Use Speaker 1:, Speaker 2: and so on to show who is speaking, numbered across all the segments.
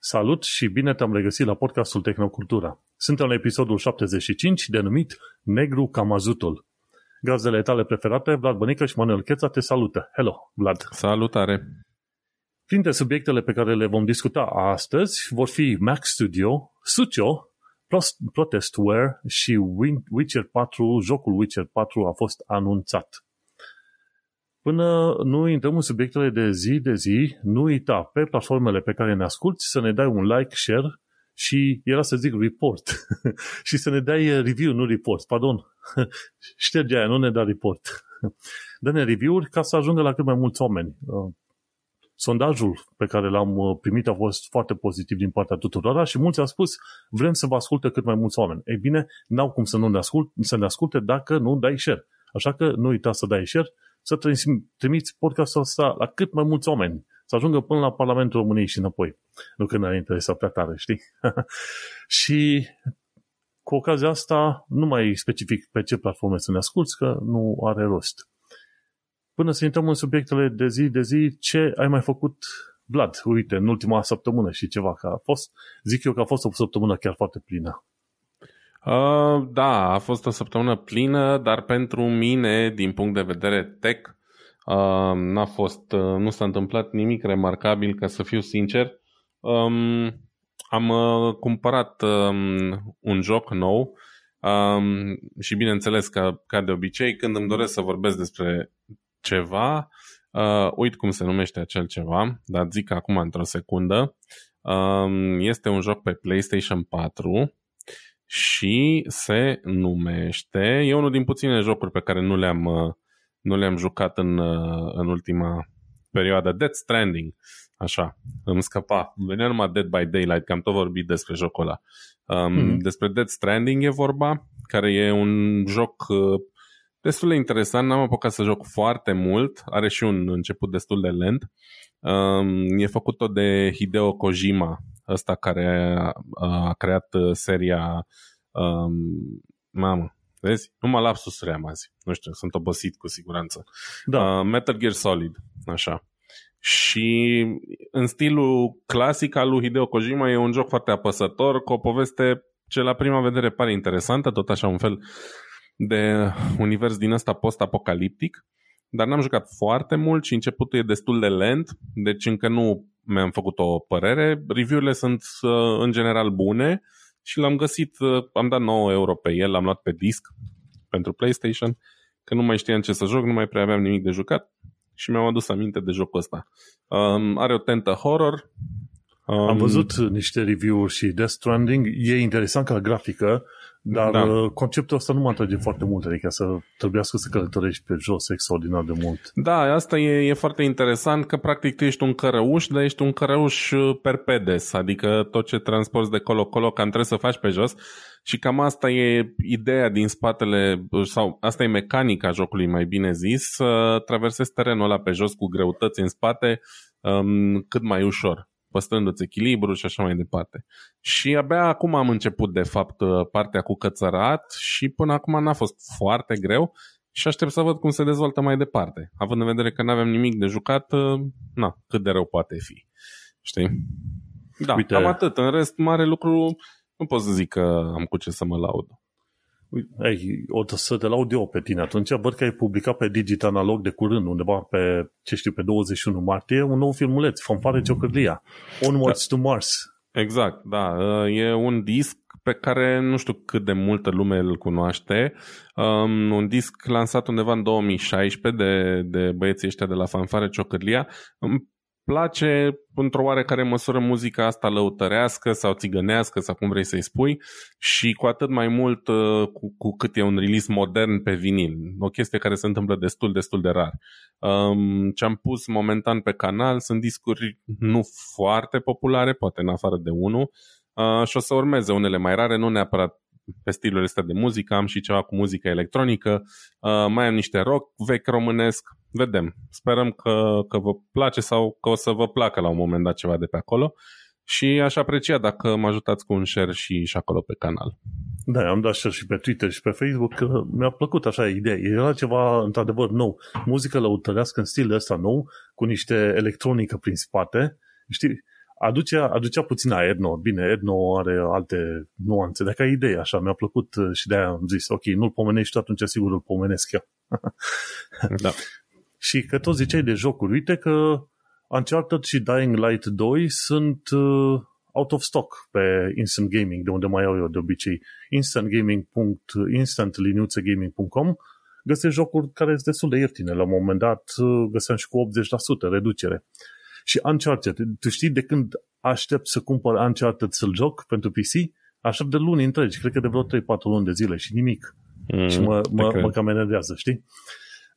Speaker 1: Salut și bine te-am regăsit la podcastul Tehnocultura. Suntem la episodul 75 denumit Negru Camazutul. Gazdele tale preferate, Vlad Bănică și Manuel Cheța te salută. Hello, Vlad!
Speaker 2: Salutare!
Speaker 1: Printre subiectele pe care le vom discuta astăzi vor fi Mac Studio, Sucio, Protestware și Witcher 4, jocul Witcher 4 a fost anunțat. Până nu intrăm în subiectele de zi de zi, nu uita pe platformele pe care ne asculti să ne dai un like, share și era să zic report și să ne dai review, nu report, pardon. Șterge aia, nu ne da report. Dă-ne review-uri ca să ajungă la cât mai mulți oameni. Uh, sondajul pe care l-am uh, primit a fost foarte pozitiv din partea tuturor și mulți au spus vrem să vă asculte cât mai mulți oameni. Ei bine, n-au cum să nu ne, ascult, să ne asculte dacă nu dai share. Așa că nu uita să dai share să trimiți podcastul ăsta la cât mai mulți oameni, să ajungă până la Parlamentul României și înapoi. Nu că ne-ar interesa prea tare, știi? și cu ocazia asta nu mai specific pe ce platforme să ne asculți, că nu are rost. Până să intrăm în subiectele de zi de zi, ce ai mai făcut Vlad, uite, în ultima săptămână și ceva, că a fost, zic eu că a fost o săptămână chiar foarte plină.
Speaker 2: Uh, da, a fost o săptămână plină, dar pentru mine, din punct de vedere tech, uh, n-a fost, uh, nu s-a întâmplat nimic remarcabil, ca să fiu sincer. Um, am uh, cumpărat um, un joc nou um, și bineînțeles că, ca de obicei, când îmi doresc să vorbesc despre ceva, uh, uit cum se numește acel ceva, dar zic acum într-o secundă. Um, este un joc pe PlayStation 4 și se numește, e unul din puține jocuri pe care nu le-am, uh, nu le-am jucat în, uh, în ultima perioadă, Dead Stranding, așa, îmi scăpa, venea numai Dead by Daylight, că am tot vorbit despre jocul ăla. Um, mm-hmm. Despre Dead Stranding e vorba, care e un joc uh, destul de interesant, n-am apucat să joc foarte mult, are și un început destul de lent. Um, e făcut tot de Hideo Kojima, ăsta care a, a creat uh, seria um, mamă, vezi? Numai lapsusuri am azi. Nu știu, sunt obosit cu siguranță. Da. Uh, Metal Gear Solid, așa. Și în stilul clasic al lui Hideo Kojima e un joc foarte apăsător, cu o poveste ce la prima vedere pare interesantă, tot așa un fel de univers din ăsta post-apocaliptic, dar n-am jucat foarte mult și începutul e destul de lent, deci încă nu mi-am făcut o părere. Review-urile sunt uh, în general bune și l-am găsit, uh, am dat 9 euro pe el, l-am luat pe disc pentru PlayStation, că nu mai știam ce să joc, nu mai prea aveam nimic de jucat și mi-am adus aminte de jocul ăsta. Um, are o tentă horror.
Speaker 1: Um, Am văzut niște review-uri și Death Stranding. E interesant ca grafică, dar da. Uh, conceptul ăsta nu mă atrage foarte mult, adică să trebuiască să călătorești pe jos extraordinar de mult.
Speaker 2: Da, asta e, e foarte interesant că practic tu ești un cărăuș, dar ești un cărăuș uh, perpedes, adică tot ce transporti de colo-colo cam trebuie să faci pe jos și cam asta e ideea din spatele, sau asta e mecanica jocului mai bine zis, să traversezi terenul ăla pe jos cu greutăți în spate um, cât mai ușor păstrându-ți echilibru și așa mai departe. Și abia acum am început, de fapt, partea cu cățărat și până acum n-a fost foarte greu și aștept să văd cum se dezvoltă mai departe. Având în vedere că nu avem nimic de jucat, na, cât de rău poate fi. Știi? Da, Uite. cam atât. În rest, mare lucru, nu pot să zic că am cu ce să mă laud.
Speaker 1: Ei, o să te laud eu pe tine. Atunci văd că ai publicat pe Digital Analog de curând, undeva pe, ce știu, pe 21 martie, un nou filmuleț, Fanfare Ciocârlia, Onwards da. to Mars.
Speaker 2: Exact, da. E un disc pe care nu știu cât de multă lume îl cunoaște. Um, un disc lansat undeva în 2016 de, de băieții ăștia de la Fanfare Ciocârlia place într-o oarecare măsură muzica asta lăutărească sau țigănească sau cum vrei să-i spui și cu atât mai mult uh, cu, cu cât e un release modern pe vinil. O chestie care se întâmplă destul, destul de rar. Um, ce am pus momentan pe canal sunt discuri nu foarte populare, poate în afară de unul, uh, și o să urmeze unele mai rare, nu neapărat pe stilul ăsta de muzică, am și ceva cu muzică electronică, uh, mai am niște rock vechi românesc, vedem. Sperăm că, că vă place sau că o să vă placă la un moment dat ceva de pe acolo și aș aprecia dacă mă ajutați cu un share și, și acolo pe canal.
Speaker 1: Da, am dat share și pe Twitter și pe Facebook că mi-a plăcut așa ideea. Era ceva într-adevăr nou. Muzică lăutărească în stilul ăsta nou, cu niște electronică prin spate. Știi, aducea, aducea puțin a Edno. Bine, Edno are alte nuanțe, dacă ai idee, așa, mi-a plăcut și de-aia am zis, ok, nu-l pomenești, atunci sigur îl pomenesc eu.
Speaker 2: da.
Speaker 1: și că tot ziceai de jocuri, uite că Uncharted și Dying Light 2 sunt uh, out of stock pe Instant Gaming, de unde mai iau eu de obicei. instantgaming.instantlinuțegaming.com găsești jocuri care sunt destul de ieftine. La un moment dat uh, găseam și cu 80% reducere. Și Uncharted, tu știi de când aștept să cumpăr Uncharted să-l joc pentru PC? Aștept de luni întregi, cred că de vreo 3-4 luni de zile și nimic. Mm, și mă, mă, mă cam enervează, știi?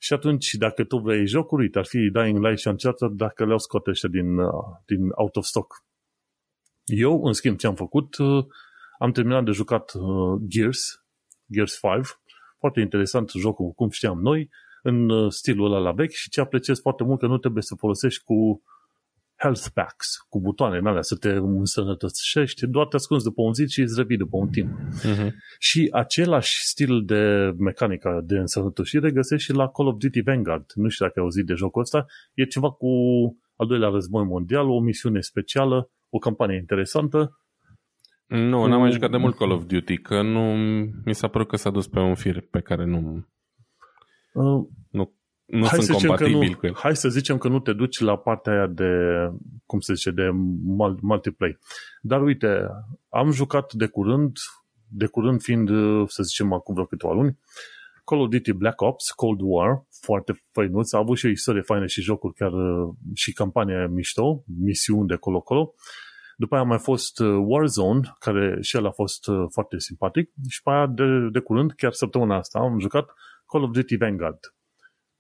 Speaker 1: Și atunci, dacă tu vrei jocuri, uite, ar fi Dying Light și Uncharted dacă le-au scoate din, uh, din out of stock. Eu, în schimb, ce am făcut, uh, am terminat de jucat uh, Gears, Gears 5, foarte interesant jocul, cum știam noi, în stilul ăla la vechi și ce apreciez foarte mult că nu trebuie să folosești cu health packs, cu butoane în alea, să te însănătățești, doar te ascunzi după un zi și îți revii după un timp. Uh-huh. Și același stil de mecanică de însănătoșire găsești și la Call of Duty Vanguard. Nu știu dacă ai auzit de jocul ăsta. E ceva cu al doilea război mondial, o misiune specială, o campanie interesantă.
Speaker 2: Nu, n-am mai jucat de mult Call of Duty, că nu mi s-a părut că s-a dus pe un fir pe care nu... Uh, nu nu hai sunt compatibil
Speaker 1: nu,
Speaker 2: cu el.
Speaker 1: Hai să zicem că nu te duci la partea aia de, cum se zice, de multiplayer. Dar uite, am jucat de curând, de curând fiind, să zicem, acum vreo câteva luni, Call of Duty Black Ops, Cold War, foarte făinuț, a avut și o istorie faină și jocuri chiar și campania mișto, misiuni de colo-colo. După aia a mai fost Warzone, care și el a fost foarte simpatic și după aia de, de curând, chiar săptămâna asta, am jucat Call of Duty Vanguard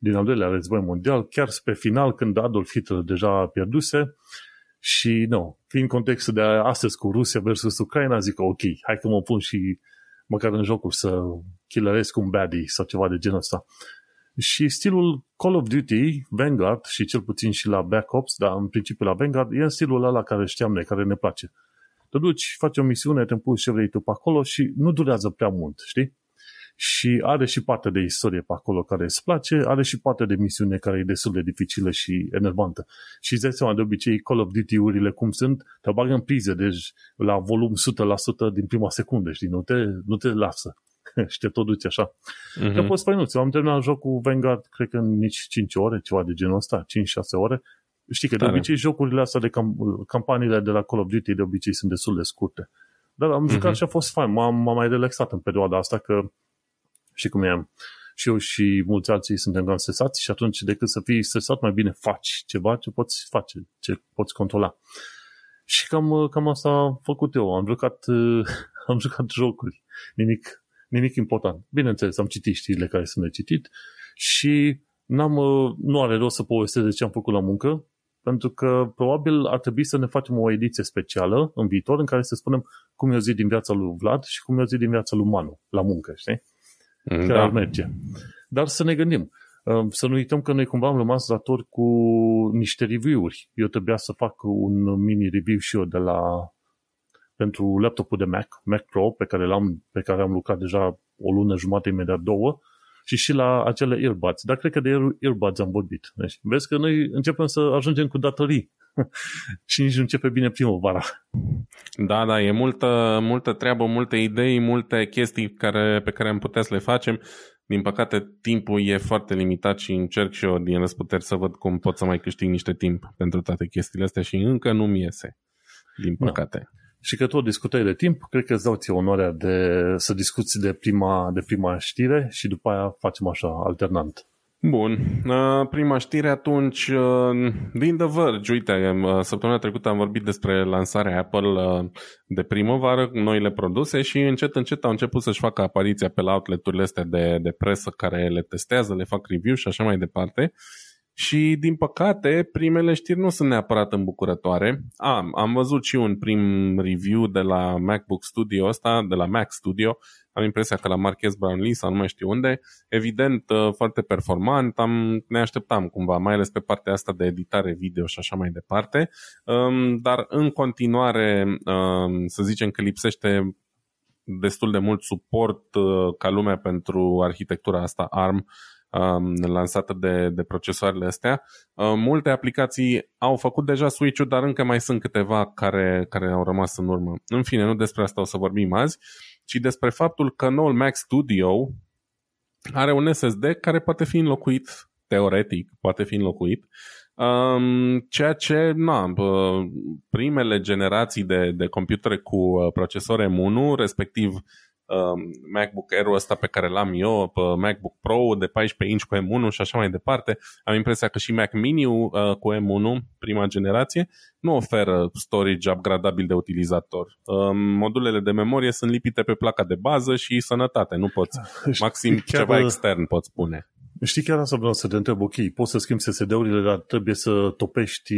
Speaker 1: din al doilea război mondial, chiar spre final, când Adolf Hitler deja pierduse și, nu, fiind contextul de astăzi cu Rusia versus Ucraina, zic ok, hai că mă pun și măcar în jocul să killeresc un baddie sau ceva de genul ăsta. Și stilul Call of Duty, Vanguard și cel puțin și la Black Ops, dar în principiu la Vanguard, e în stilul ăla care știam noi, care ne place. Te duci, faci o misiune, te pui ce vrei tu pe acolo și nu durează prea mult, știi? Și are și parte de istorie pe acolo care îți place, are și parte de misiune care e destul de dificilă și enervantă. Și îți dai seama, de obicei, Call of Duty-urile cum sunt, te bagă în prize, deci la volum 100% din prima secundă, știi, nu te, nu te lasă. și te tot duci așa. Uh-huh. Că poți făinuți. Am terminat jocul Vanguard, cred că în nici 5 ore, ceva de genul ăsta, 5-6 ore. Știi că de Tare. obicei jocurile astea de cam- campaniile de la Call of Duty de obicei sunt destul de scurte. Dar am jucat uh-huh. și a fost fain. M-am, m-am mai relaxat în perioada asta că și cum e și eu și mulți alții suntem cam stresați și atunci decât să fii stresat, mai bine faci ceva ce poți face, ce poți controla. Și cam, cam asta am făcut eu. Am jucat, am jucat jocuri. Nimic, nimic important. Bineînțeles, am citit știrile care sunt de citit și n-am, nu are rost să povestesc de ce am făcut la muncă, pentru că probabil ar trebui să ne facem o ediție specială în viitor în care să spunem cum e o zi din viața lui Vlad și cum e o zi din viața lui Manu la muncă, știi? Chiar da. ar merge. Dar să ne gândim. Uh, să nu uităm că noi cumva am rămas datori cu niște review-uri. Eu trebuia să fac un mini review și eu de la pentru laptopul de Mac, Mac Pro, pe care, l-am, pe care am lucrat deja o lună jumate, imediat două, și și la acele earbuds. Dar cred că de earbuds am vorbit. Deci, vezi că noi începem să ajungem cu datorii și nici nu începe bine primăvara.
Speaker 2: Da, da, e multă, multă treabă, multe idei, multe chestii care, pe care am putea să le facem. Din păcate, timpul e foarte limitat și încerc și eu din răsputeri să văd cum pot să mai câștig niște timp pentru toate chestiile astea și încă nu-mi iese, din da. păcate. Da.
Speaker 1: Și că tot discutai de timp, cred că îți dau ție onoarea de să discuți de prima, de prima știre și după aia facem așa, alternant.
Speaker 2: Bun. Uh, prima știre atunci uh, din The Verge. Uite, uh, săptămâna trecută am vorbit despre lansarea Apple de primăvară, noile produse și încet, încet au început să-și facă apariția pe la outleturile astea de, de presă care le testează, le fac review și așa mai departe. Și, din păcate, primele știri nu sunt neapărat îmbucurătoare. Am, am văzut și un prim review de la MacBook Studio ăsta, de la Mac Studio. Am impresia că la Marquez Brownlee sau nu mai știu unde. Evident, uh, foarte performant. Am, ne așteptam cumva, mai ales pe partea asta de editare video și așa mai departe. Um, dar, în continuare, um, să zicem că lipsește destul de mult suport uh, ca lume pentru arhitectura asta ARM um, lansată de, de procesoarele astea. Uh, multe aplicații au făcut deja switch-ul, dar încă mai sunt câteva care, care au rămas în urmă. În fine, nu despre asta o să vorbim azi, ci despre faptul că noul Mac Studio are un SSD care poate fi înlocuit, teoretic, poate fi înlocuit, um, ceea ce, na, primele generații de, de computere cu uh, procesor M1, respectiv Um, MacBook Air-ul ăsta pe care l-am eu, pe MacBook Pro de 14 inch cu M1 și așa mai departe. Am impresia că și Mac Mini uh, cu M1, prima generație, nu oferă storage upgradabil de utilizator. Um, modulele de memorie sunt lipite pe placa de bază și sănătate, nu poți. Maxim chiar ceva extern poți spune.
Speaker 1: Știi chiar asta vreau să te întreb, ok, poți să schimbi SSD-urile, dar trebuie să topești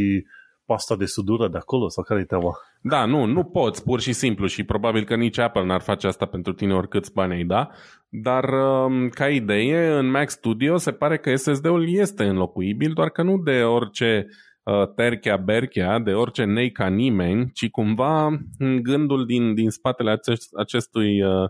Speaker 1: pasta de sudură de acolo sau care e teama?
Speaker 2: Da, nu, nu poți, pur și simplu și probabil că nici Apple n-ar face asta pentru tine oricât bani ai da, dar um, ca idee, în Mac Studio se pare că SSD-ul este înlocuibil, doar că nu de orice uh, terchea berchea, de orice nei ca nimeni, ci cumva în gândul din, din spatele acest, acestui uh,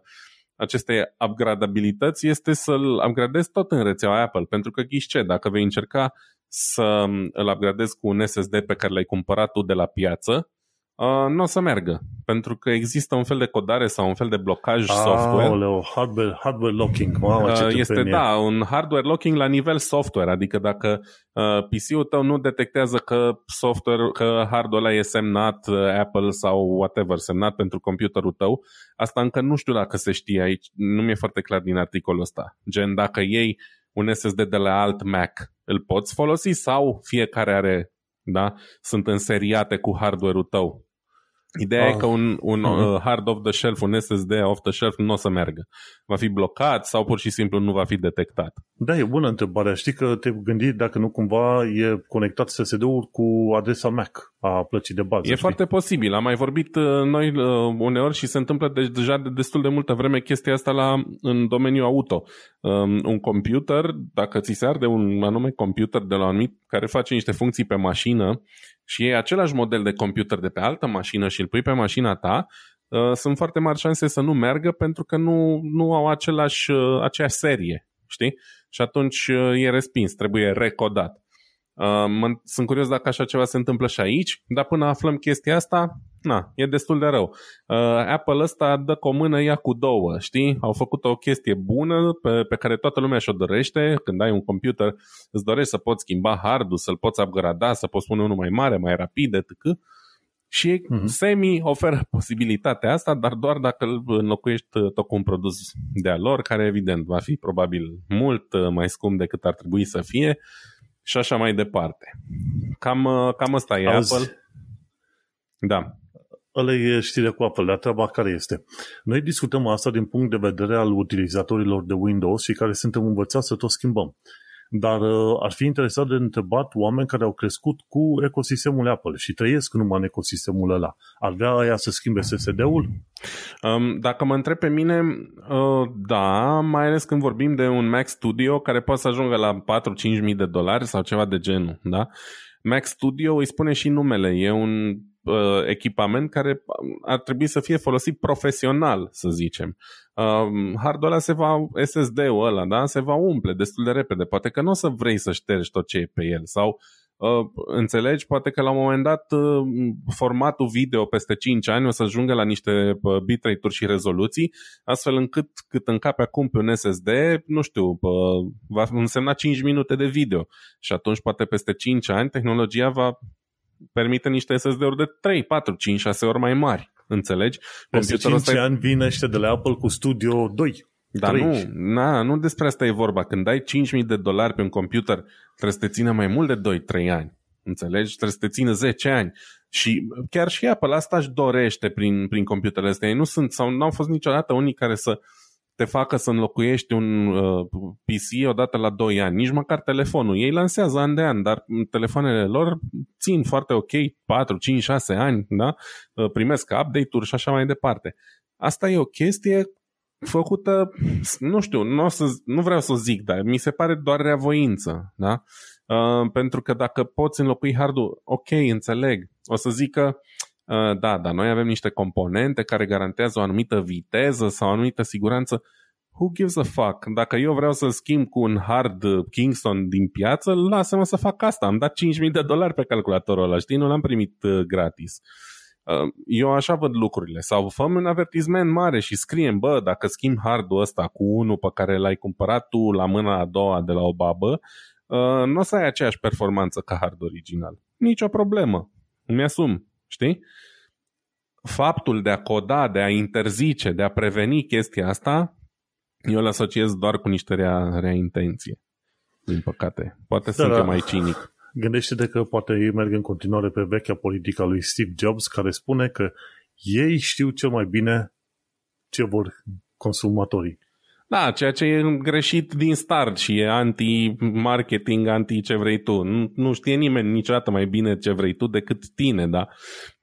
Speaker 2: acestei upgradabilități este să-l upgradezi tot în rețeaua Apple, pentru că ghiși ce, dacă vei încerca să îl upgradezi cu un SSD pe care l-ai cumpărat tu de la piață, uh, nu o să meargă, pentru că există un fel de codare sau un fel de blocaj ah, software.
Speaker 1: Aoleu, hardware, hardware locking. Mamă, ce uh,
Speaker 2: este, da, un hardware locking la nivel software, adică dacă uh, PC-ul tău nu detectează că software, că hardware ăla e semnat uh, Apple sau whatever, semnat pentru computerul tău, asta încă nu știu dacă se știe aici, nu mi-e foarte clar din articolul ăsta. Gen, dacă ei un SSD de la alt Mac îl poți folosi sau fiecare are, da, sunt înseriate cu hardware-ul tău. Ideea oh. e că un, un uh-huh. hard off the shelf, un SSD off the shelf nu o să meargă. Va fi blocat sau pur și simplu nu va fi detectat.
Speaker 1: Da, e bună întrebarea. Știi că te gândi dacă nu cumva e conectat SSD-ul cu adresa Mac a plăcii de bază. E știi?
Speaker 2: foarte posibil. Am mai vorbit uh, noi uh, uneori și se întâmplă de, deja de destul de multă vreme chestia asta la, în domeniul auto. Um, un computer, dacă ți se arde un anume computer de la un anumit care face niște funcții pe mașină și e același model de computer de pe altă mașină și îl pui pe mașina ta, uh, sunt foarte mari șanse să nu meargă pentru că nu, nu au același, uh, aceeași serie, știi? Și atunci uh, e respins, trebuie recodat. Uh, sunt curios dacă așa ceva se întâmplă și aici, dar până aflăm chestia asta, na, e destul de rău. Uh, Apple ăsta dă cu o mână, ia cu două, știi? Au făcut o chestie bună pe, pe care toată lumea și-o dorește. Când ai un computer, îți dorești să poți schimba hardul, să-l poți upgrada, să poți pune unul mai mare, mai rapid, etc. Și uh-huh. semi oferă posibilitatea asta, dar doar dacă îl înlocuiești tot cu un produs de-a lor, care evident va fi probabil mult uh, mai scump decât ar trebui să fie și așa mai departe. Cam, uh, cam asta e Auzi, Apple. Da.
Speaker 1: Ăla e știre cu Apple, dar treaba care este? Noi discutăm asta din punct de vedere al utilizatorilor de Windows și care suntem învățați să tot schimbăm. Dar uh, ar fi interesat de întrebat oameni care au crescut cu ecosistemul Apple și trăiesc numai în ecosistemul ăla. Ar vrea aia să schimbe SSD-ul?
Speaker 2: Um, dacă mă întreb pe mine, uh, da, mai ales când vorbim de un Mac Studio care poate să ajungă la 4-5 mii de dolari sau ceva de genul, da? Mac Studio îi spune și numele, e un uh, echipament care ar trebui să fie folosit profesional, să zicem. Uh, hardul ăla se va, SSD-ul ăla, da, se va umple destul de repede. Poate că nu o să vrei să ștergi tot ce e pe el sau Uh, înțelegi, poate că la un moment dat uh, formatul video peste 5 ani o să ajungă la niște uh, bitrate-uri și rezoluții, astfel încât cât încape acum pe un SSD, nu știu, uh, va însemna 5 minute de video și atunci poate peste 5 ani tehnologia va permite niște SSD-uri de 3, 4, 5, 6 ori mai mari. Înțelegi?
Speaker 1: Peste 5 ăsta... ani vine ăștia de la Apple cu Studio 2.
Speaker 2: Dar nu, na, nu despre asta e vorba. Când dai 5.000 de dolari pe un computer, trebuie să te țină mai mult de 2-3 ani. Înțelegi? Trebuie să te țină 10 ani. Și chiar și Apple asta își dorește prin, prin computerele astea. Ei nu sunt sau nu au fost niciodată unii care să te facă să înlocuiești un uh, PC odată la 2 ani, nici măcar telefonul. Ei lansează an de an, dar telefoanele lor țin foarte ok 4, 5, 6 ani, da? Uh, primesc update-uri și așa mai departe. Asta e o chestie făcută, nu știu, nu, o să, nu vreau să zic, dar mi se pare doar reavoință, da? Uh, pentru că dacă poți înlocui hardul, ok, înțeleg. O să zic că uh, da, dar noi avem niște componente care garantează o anumită viteză sau o anumită siguranță. who gives a fuck? Dacă eu vreau să schimb cu un hard Kingston din piață, lasă-mă să fac asta. Am dat 5.000 de dolari pe calculatorul ăla, știi? Nu l-am primit uh, gratis. Uh, eu așa văd lucrurile. Sau fă un avertisment mare și scriem, bă, dacă schimb hardul ăsta cu unul pe care l-ai cumpărat tu la mâna a doua de la o babă, uh, nu o să ai aceeași performanță ca hard original. Nicio problemă. Îmi asum, știi? Faptul de a coda, de a interzice, de a preveni chestia asta, eu îl asociez doar cu niște rea, rea intenție. Din păcate. Poate da, sunt da. mai cinic.
Speaker 1: Gândește-te că poate ei merg în continuare pe vechea politică lui Steve Jobs, care spune că ei știu cel mai bine ce vor consumatorii.
Speaker 2: Da, ceea ce e greșit din start și e anti-marketing, anti ce vrei tu. Nu, nu știe nimeni niciodată mai bine ce vrei tu decât tine, da?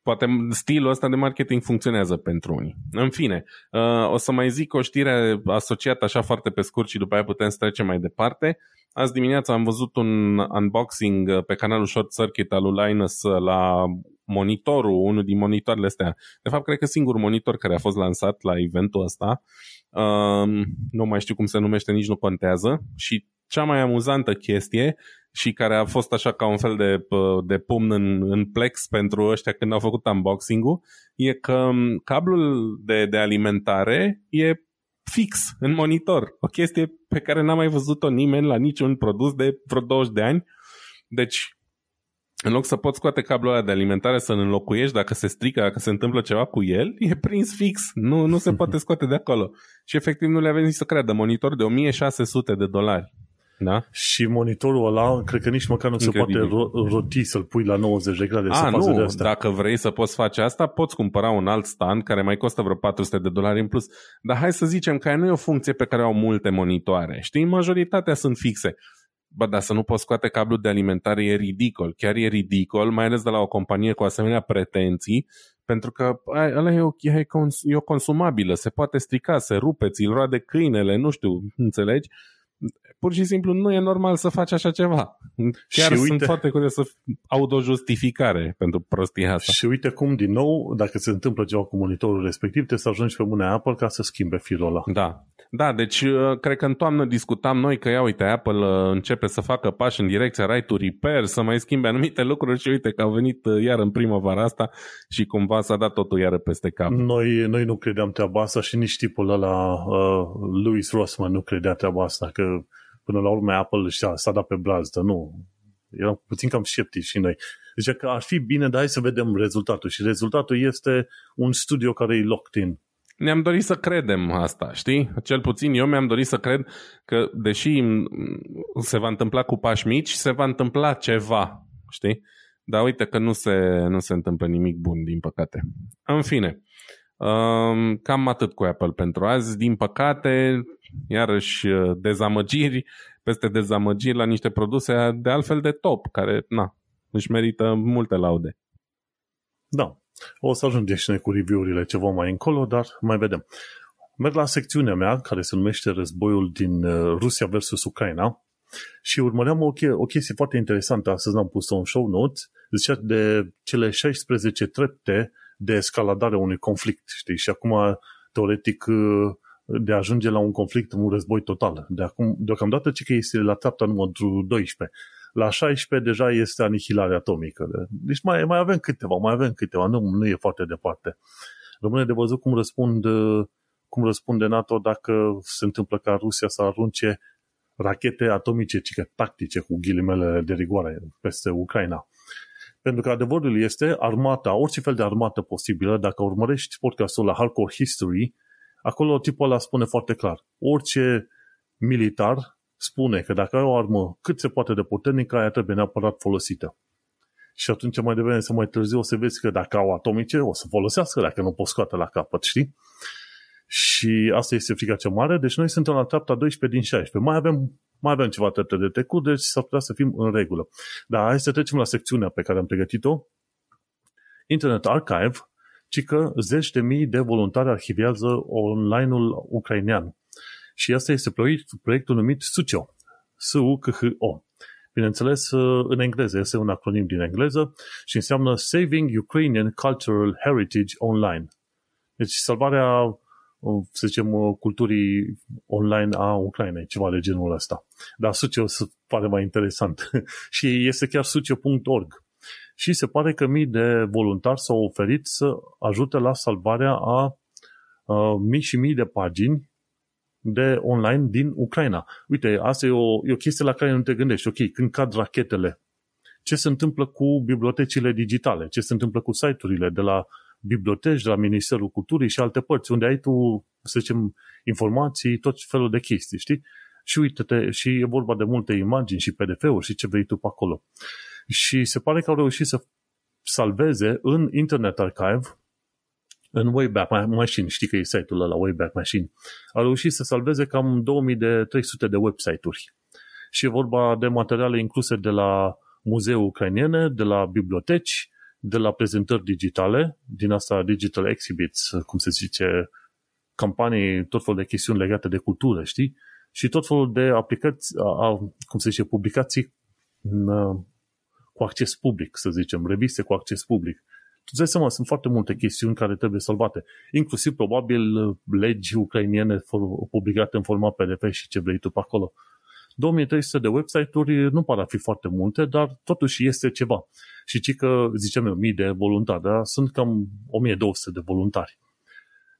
Speaker 2: Poate stilul ăsta de marketing funcționează pentru unii. În fine, uh, o să mai zic o știre asociată așa foarte pe scurt și după aia putem să trecem mai departe. Azi dimineața am văzut un unboxing pe canalul Short Circuit al lui Linus la monitorul, unul din monitoarele astea. De fapt, cred că singurul monitor care a fost lansat la eventul ăsta. Um, nu mai știu cum se numește, nici nu contează. Și cea mai amuzantă chestie și care a fost așa ca un fel de, de pumn în, în plex pentru ăștia când au făcut unboxing-ul, e că um, cablul de, de alimentare e fix în monitor. O chestie pe care n-a mai văzut-o nimeni la niciun produs de vreo 20 de ani. Deci, în loc să poți scoate cablul ăla de alimentare să-l înlocuiești dacă se strică, dacă se întâmplă ceva cu el, e prins fix. Nu, nu se poate scoate de acolo. Și efectiv nu le avem nici să creadă. Monitor de 1600 de dolari. Da?
Speaker 1: Și monitorul ăla, cred că nici măcar nu Incredibil. se poate roti să-l pui la 90 de grade.
Speaker 2: A, să nu, de astea. dacă vrei să poți face asta, poți cumpăra un alt stand care mai costă vreo 400 de dolari în plus. Dar hai să zicem că nu e o funcție pe care au multe monitoare. Știi, majoritatea sunt fixe. Bă, dar să nu poți scoate cablul de alimentare e ridicol. Chiar e ridicol, mai ales de la o companie cu asemenea pretenții, pentru că ăla e o, e, cons, e o consumabilă, se poate strica, se rupe, ți-l roade câinele, nu știu, înțelegi? Pur și simplu nu e normal să faci așa ceva. Chiar și sunt uite, foarte curios să aud o justificare pentru prostia asta.
Speaker 1: Și uite cum, din nou, dacă se întâmplă ceva cu monitorul respectiv, trebuie să ajungi pe mâna Apple ca să schimbe firul ăla.
Speaker 2: Da. Da, deci uh, cred că în toamnă discutam noi că, ia uite, Apple uh, începe să facă pași în direcția right to repair, să mai schimbe anumite lucruri și uite că au venit uh, iar în primăvara asta și cumva s-a dat totul iară peste cap.
Speaker 1: Noi, noi nu credeam treaba asta și nici tipul ăla, uh, Louis Rossman, nu credea treaba asta, că până la urmă Apple și-a, s-a dat pe brazdă. Nu, eram puțin cam sceptici și noi. Deci că ar fi bine, dar hai să vedem rezultatul. Și rezultatul este un studio care e locked in.
Speaker 2: Ne-am dorit să credem asta, știi? Cel puțin eu mi-am dorit să cred că, deși se va întâmpla cu pași mici, se va întâmpla ceva, știi? Dar uite că nu se, nu se întâmplă nimic bun, din păcate. În fine, um, cam atât cu Apple pentru azi. Din păcate, iarăși uh, dezamăgiri peste dezamăgiri la niște produse de altfel de top, care, na, își merită multe laude.
Speaker 1: Da. O să ajungem și noi cu review-urile ceva mai încolo, dar mai vedem. Merg la secțiunea mea, care se numește Războiul din uh, Rusia versus Ucraina și urmăream o, o chestie foarte interesantă. Astăzi am pus-o în show notes. Zicea de cele 16 trepte de escaladare a unui conflict, știi? Și acum, teoretic, uh, de a ajunge la un conflict, un război total. De acum, deocamdată, ce că este la treapta numărul 12. La 16 deja este anihilarea atomică. Deci mai, mai avem câteva, mai avem câteva, nu, nu e foarte departe. Rămâne de văzut cum răspund cum răspunde NATO dacă se întâmplă ca Rusia să arunce rachete atomice, cică tactice, cu ghilimele de rigoare, peste Ucraina. Pentru că adevărul este, armata, orice fel de armată posibilă, dacă urmărești podcastul la Hardcore History, Acolo tipul ăla spune foarte clar. Orice militar spune că dacă ai o armă cât se poate de puternică, aia trebuie neapărat folosită. Și atunci mai devreme să mai târziu o să vezi că dacă au atomice, o să folosească dacă nu pot scoate la capăt, știi? Și asta este frica cea mare, deci noi suntem la treapta 12 din 16. Mai avem, mai avem ceva trepte de trecut, deci s-ar putea să fim în regulă. Dar hai să trecem la secțiunea pe care am pregătit-o. Internet Archive ci că zeci de mii de voluntari arhivează online-ul ucrainean. Și asta este proiect, proiectul numit SUCHO. S-U-C-H-O. Bineînțeles, în engleză, este un acronim din engleză și înseamnă Saving Ukrainian Cultural Heritage Online. Deci salvarea să zicem, culturii online a Ucrainei, ceva de genul ăsta. Dar Sucio se pare mai interesant. și este chiar sucio.org. Și se pare că mii de voluntari s-au oferit să ajute la salvarea a, a mii și mii de pagini de online din Ucraina. Uite, asta e o, e o chestie la care nu te gândești. Ok, când cad rachetele, ce se întâmplă cu bibliotecile digitale? Ce se întâmplă cu site-urile de la biblioteci, de la Ministerul Culturii și alte părți, unde ai tu, să zicem, informații, tot felul de chestii, știi? Și uite-te, și e vorba de multe imagini și PDF-uri și ce vrei tu pe acolo. Și se pare că au reușit să salveze în Internet Archive, în Wayback Machine, știi că e site-ul ăla, Wayback Machine, au reușit să salveze cam 2300 de website-uri. Și e vorba de materiale incluse de la muzee ucrainene, de la biblioteci, de la prezentări digitale, din asta digital exhibits, cum se zice, campanii, tot felul de chestiuni legate de cultură, știi? Și tot felul de aplicații, a, cum se zice, publicații în, cu acces public, să zicem, reviste cu acces public. Tu dai seama, sunt foarte multe chestiuni care trebuie salvate, inclusiv probabil legi ucrainiene publicate în format PDF și ce vrei tu pe acolo. 2300 de website-uri nu par a fi foarte multe, dar totuși este ceva. Și ci că, zicem eu, mii de voluntari, dar sunt cam 1200 de voluntari.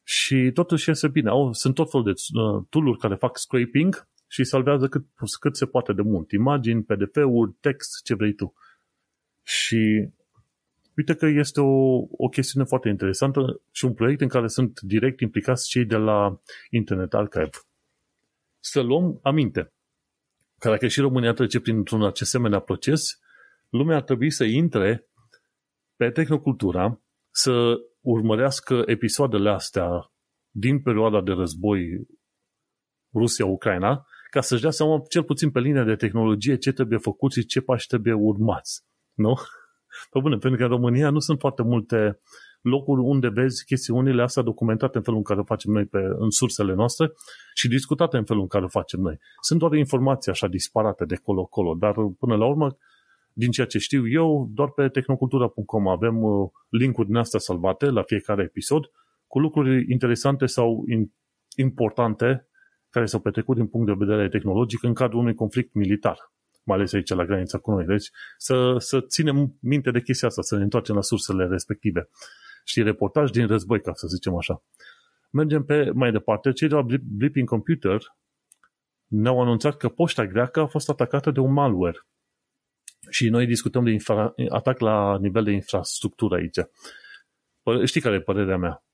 Speaker 1: Și totuși este bine. Au, sunt tot fel de uh, tool care fac scraping și salvează cât, cât se poate de mult. Imagini, PDF-uri, text, ce vrei tu. Și uite că este o, o chestiune foarte interesantă și un proiect în care sunt direct implicați cei de la Internet Archive. Să luăm aminte că dacă și România trece printr-un asemenea proces, lumea ar trebui să intre pe Tehnocultura, să urmărească episoadele astea din perioada de război Rusia-Ucraina, ca să-și dea seama, cel puțin pe linia de tehnologie, ce trebuie făcut și ce pași trebuie urmați. Nu? Păi bune, pentru că în România nu sunt foarte multe locuri unde vezi chestiunile astea documentate în felul în care facem noi pe, în sursele noastre și discutate în felul în care facem noi. Sunt doar informații așa disparate de colo-colo, dar până la urmă, din ceea ce știu eu, doar pe tehnocultura.com avem uh, linkuri din astea salvate la fiecare episod cu lucruri interesante sau importante care s-au petrecut din punct de vedere tehnologic în cadrul unui conflict militar mai ales aici la granița cu noi. Deci să, să ținem minte de chestia asta, să ne întoarcem la sursele respective știi, reportaj din război, ca să zicem așa. Mergem pe mai departe. Cei de la Blipping Computer ne-au anunțat că poșta greacă a fost atacată de un malware. Și noi discutăm de infra- atac la nivel de infrastructură aici. Știi care e părerea mea?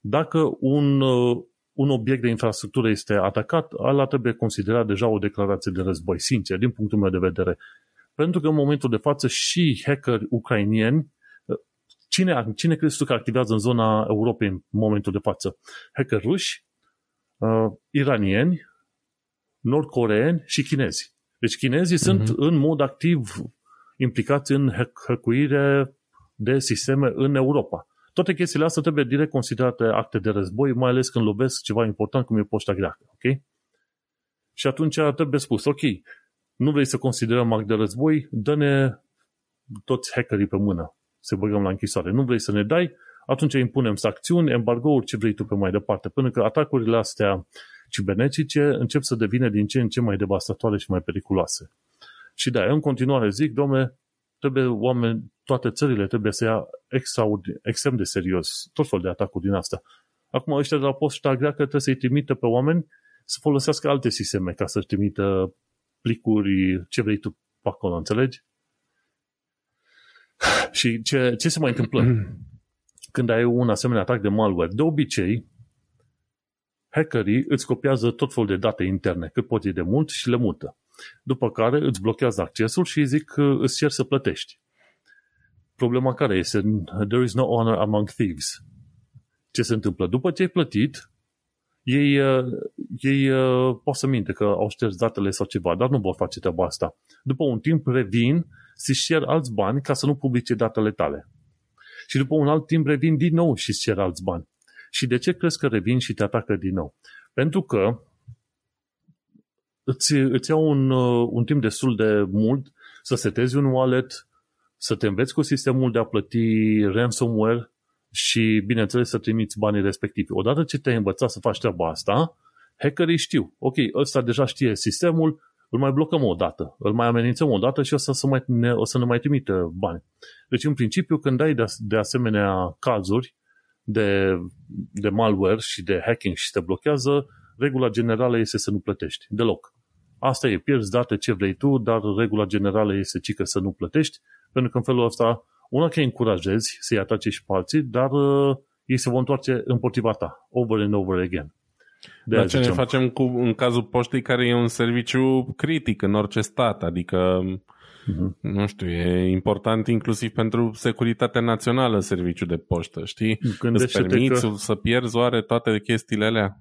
Speaker 1: Dacă un, uh, un obiect de infrastructură este atacat, ala trebuie considerat deja o declarație de război, sincer, din punctul meu de vedere. Pentru că în momentul de față și hackeri ucrainieni Cine, cine crezi tu că activează în zona Europei în momentul de față? Hacker ruși, uh, iranieni, nordcoreeni și chinezi. Deci chinezii uh-huh. sunt mhm. în mod activ implicați în hăcuire de sisteme în Europa. Toate chestiile astea trebuie direct considerate acte de război, mai ales când lovesc ceva important cum e poșta greacă. Ok? Și atunci trebuie spus, ok, nu vrei să considerăm act de război, dă-ne toți hackerii pe mână să băgăm la închisoare. Nu vrei să ne dai, atunci impunem sancțiuni, embargouri, ce vrei tu pe mai departe, până că atacurile astea cibernetice încep să devină din ce în ce mai devastatoare și mai periculoase. Și da, în continuare zic, domne, trebuie oameni, toate țările trebuie să ia extrem de serios tot fel de atacuri din asta. Acum ăștia de la poșta greacă trebuie să-i trimită pe oameni să folosească alte sisteme ca să-și trimită plicuri, ce vrei tu pe acolo, înțelegi? Și ce, ce se mai întâmplă când ai un asemenea atac de malware? De obicei, hackerii îți copiază tot felul de date interne, cât pot de mult și le mută. După care îți blochează accesul și îți zic că îți cer să plătești. Problema care este? There is no honor among thieves. Ce se întâmplă? După ce ai plătit, ei, uh, ei uh, pot să minte că au șters datele sau ceva, dar nu vor face treaba asta. După un timp revin să-și cer alți bani ca să nu publice datele tale. Și după un alt timp revin din nou și îți cer alți bani. Și de ce crezi că revin și te atacă din nou? Pentru că îți, îți iau un, uh, un timp destul de mult să setezi un wallet, să te înveți cu sistemul de a plăti ransomware și, bineînțeles, să trimiți banii respectivi. Odată ce te-ai învățat să faci treaba asta, hackerii știu, ok, ăsta deja știe sistemul, îl mai blocăm o dată, îl mai amenințăm o dată și o să, să mai, ne, o să ne mai trimită bani. Deci, în principiu, când ai de, de asemenea cazuri de, de malware și de hacking și te blochează, regula generală este să nu plătești deloc. Asta e, pierzi date ce vrei tu, dar regula generală este cică să nu plătești, pentru că în felul ăsta, una că îi încurajezi să-i atace și pe alții, dar uh, ei se vor întoarce împotriva ta, over and over again.
Speaker 2: De Dar ce zicem. ne facem cu, în cazul poștei care e un serviciu critic în orice stat? Adică, uh-huh. nu știu, e important inclusiv pentru securitatea națională serviciul de poștă, știi? Gândește Îți permiți că... să pierzi oare toate chestiile alea?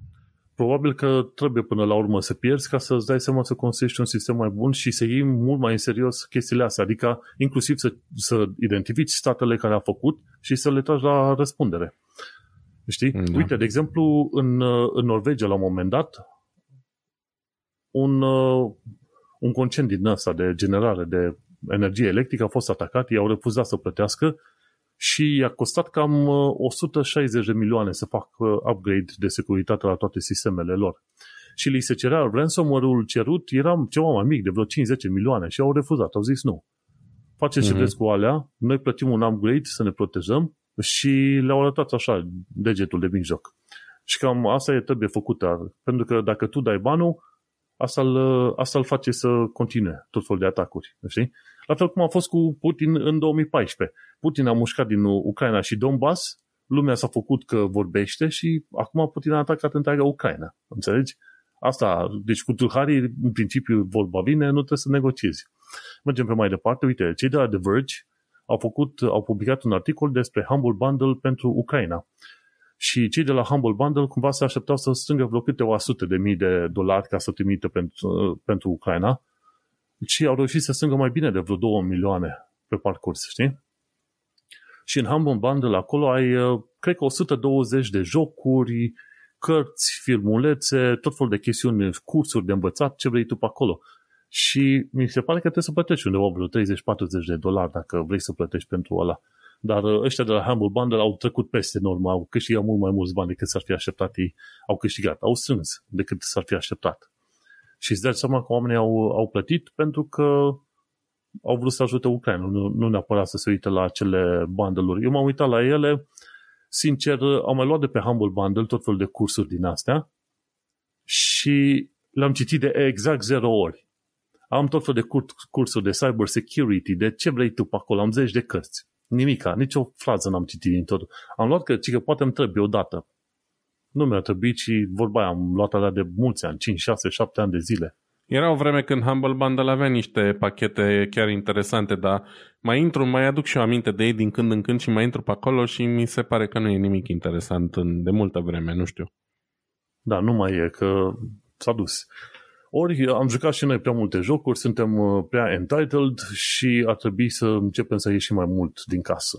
Speaker 1: Probabil că trebuie până la urmă să pierzi ca să-ți dai seama să construiești un sistem mai bun și să iei mult mai în serios chestiile astea, adică inclusiv să, să identifici statele care au făcut și să le tragi la răspundere. Știi? Da. Uite, de exemplu, în, în Norvegia, la un moment dat, un, un concent din ăsta de generare de energie electrică a fost atacat, i-au refuzat să plătească și i-a costat cam 160 de milioane să facă upgrade de securitate la toate sistemele lor. Și li se cerea ransomware-ul cerut, era ceva mai mic, de vreo 5-10 milioane și au refuzat, au zis nu. Faceți mm-hmm. ce mhm. vreți cu alea, noi plătim un upgrade să ne protejăm și le-au arătat așa degetul de mijloc. Și cam asta e trebuie făcută, pentru că dacă tu dai banul, asta îl, asta îl face să continue tot felul de atacuri. Știi? La fel cum a fost cu Putin în 2014. Putin a mușcat din Ucraina și Donbass, lumea s-a făcut că vorbește și acum Putin a atacat întreaga Ucraina. Înțelegi? Asta, deci cu tulharii, în principiu, vorba vine, nu trebuie să negociezi. Mergem pe mai departe. Uite, cei de la The Verge au, făcut, au publicat un articol despre Humble Bundle pentru Ucraina. Și cei de la Humble Bundle cumva se așteptau să strângă vreo câteva sute de mii de dolari ca să trimită pentru, pentru Ucraina și au reușit să strângă mai bine de vreo 2 milioane pe parcurs, știi? Și în Humble Bundle acolo ai, uh, cred că 120 de jocuri, cărți, filmulețe, tot felul de chestiuni, cursuri de învățat, ce vrei tu pe acolo. Și mi se pare că trebuie să plătești undeva vreo 30-40 de dolari dacă vrei să plătești pentru ăla. Dar uh, ăștia de la Humble Bundle au trecut peste normă, au câștigat mult mai mulți bani decât s-ar fi așteptat ei. Au câștigat, au strâns decât s-ar fi așteptat. Și îți dai seama că oamenii au, au plătit pentru că au vrut să ajute Ucraina, nu, nu neapărat să se uite la acele bundle-uri. Eu m-am uitat la ele, sincer, am mai luat de pe Humble Bundle tot felul de cursuri din astea și le-am citit de exact zero ori. Am tot felul de cursuri de cyber security, de ce vrei tu pe acolo, am zeci de cărți. Nimica, nicio frază n-am citit din tot. Am luat că, că poate îmi trebuie odată. Nu mi-a trebuit și vorba aia, am luat alea de mulți ani, 5, 6, 7 ani de zile.
Speaker 2: Era o vreme când Humble Bundle avea niște pachete chiar interesante, dar mai intru, mai aduc și eu aminte de ei din când în când și mai intru pe acolo și mi se pare că nu e nimic interesant în, de multă vreme, nu știu.
Speaker 1: Da, nu mai e, că s-a dus. Ori am jucat și noi prea multe jocuri, suntem uh, prea entitled și ar trebui să începem să ieșim mai mult din casă.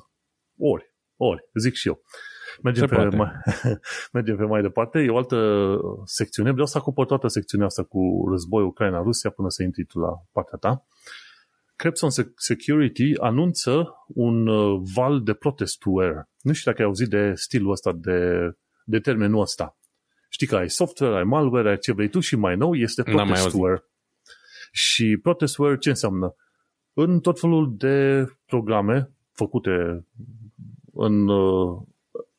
Speaker 1: Ori, ori, zic și eu. Mergem, pe mai, mergem pe mai departe. E o altă secțiune. Vreau să acopăr toată secțiunea asta cu războiul Ucraina-Rusia până să intri tu la partea ta. Crepson Security anunță un uh, val de protestware. Nu știu dacă ai auzit de stilul ăsta, de, de termenul ăsta. Știi că ai software, ai malware, ai ce vrei tu și mai nou este protestware. Și protestware ce înseamnă? În tot felul de programe făcute în, uh,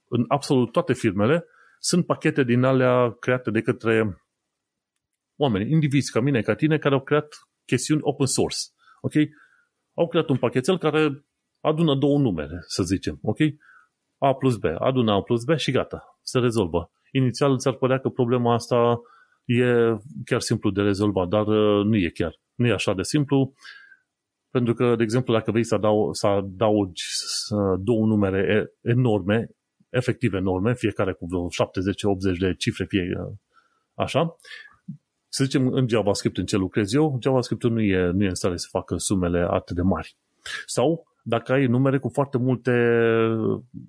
Speaker 1: în absolut toate firmele, sunt pachete din alea create de către oameni, indivizi ca mine, ca tine, care au creat chestiuni open source. Ok? Au creat un pachetel care adună două numere, să zicem. Ok? A plus B. Adună A plus B și gata. Se rezolvă inițial ți-ar părea că problema asta e chiar simplu de rezolvat, dar uh, nu e chiar. Nu e așa de simplu, pentru că, de exemplu, dacă vrei să, adau, să adaugi două numere enorme, efectiv enorme, fiecare cu vreo 70-80 de cifre, fie uh, așa, să zicem în JavaScript în ce lucrez eu, JavaScript nu e, nu e în stare să facă sumele atât de mari. Sau dacă ai numere cu foarte multe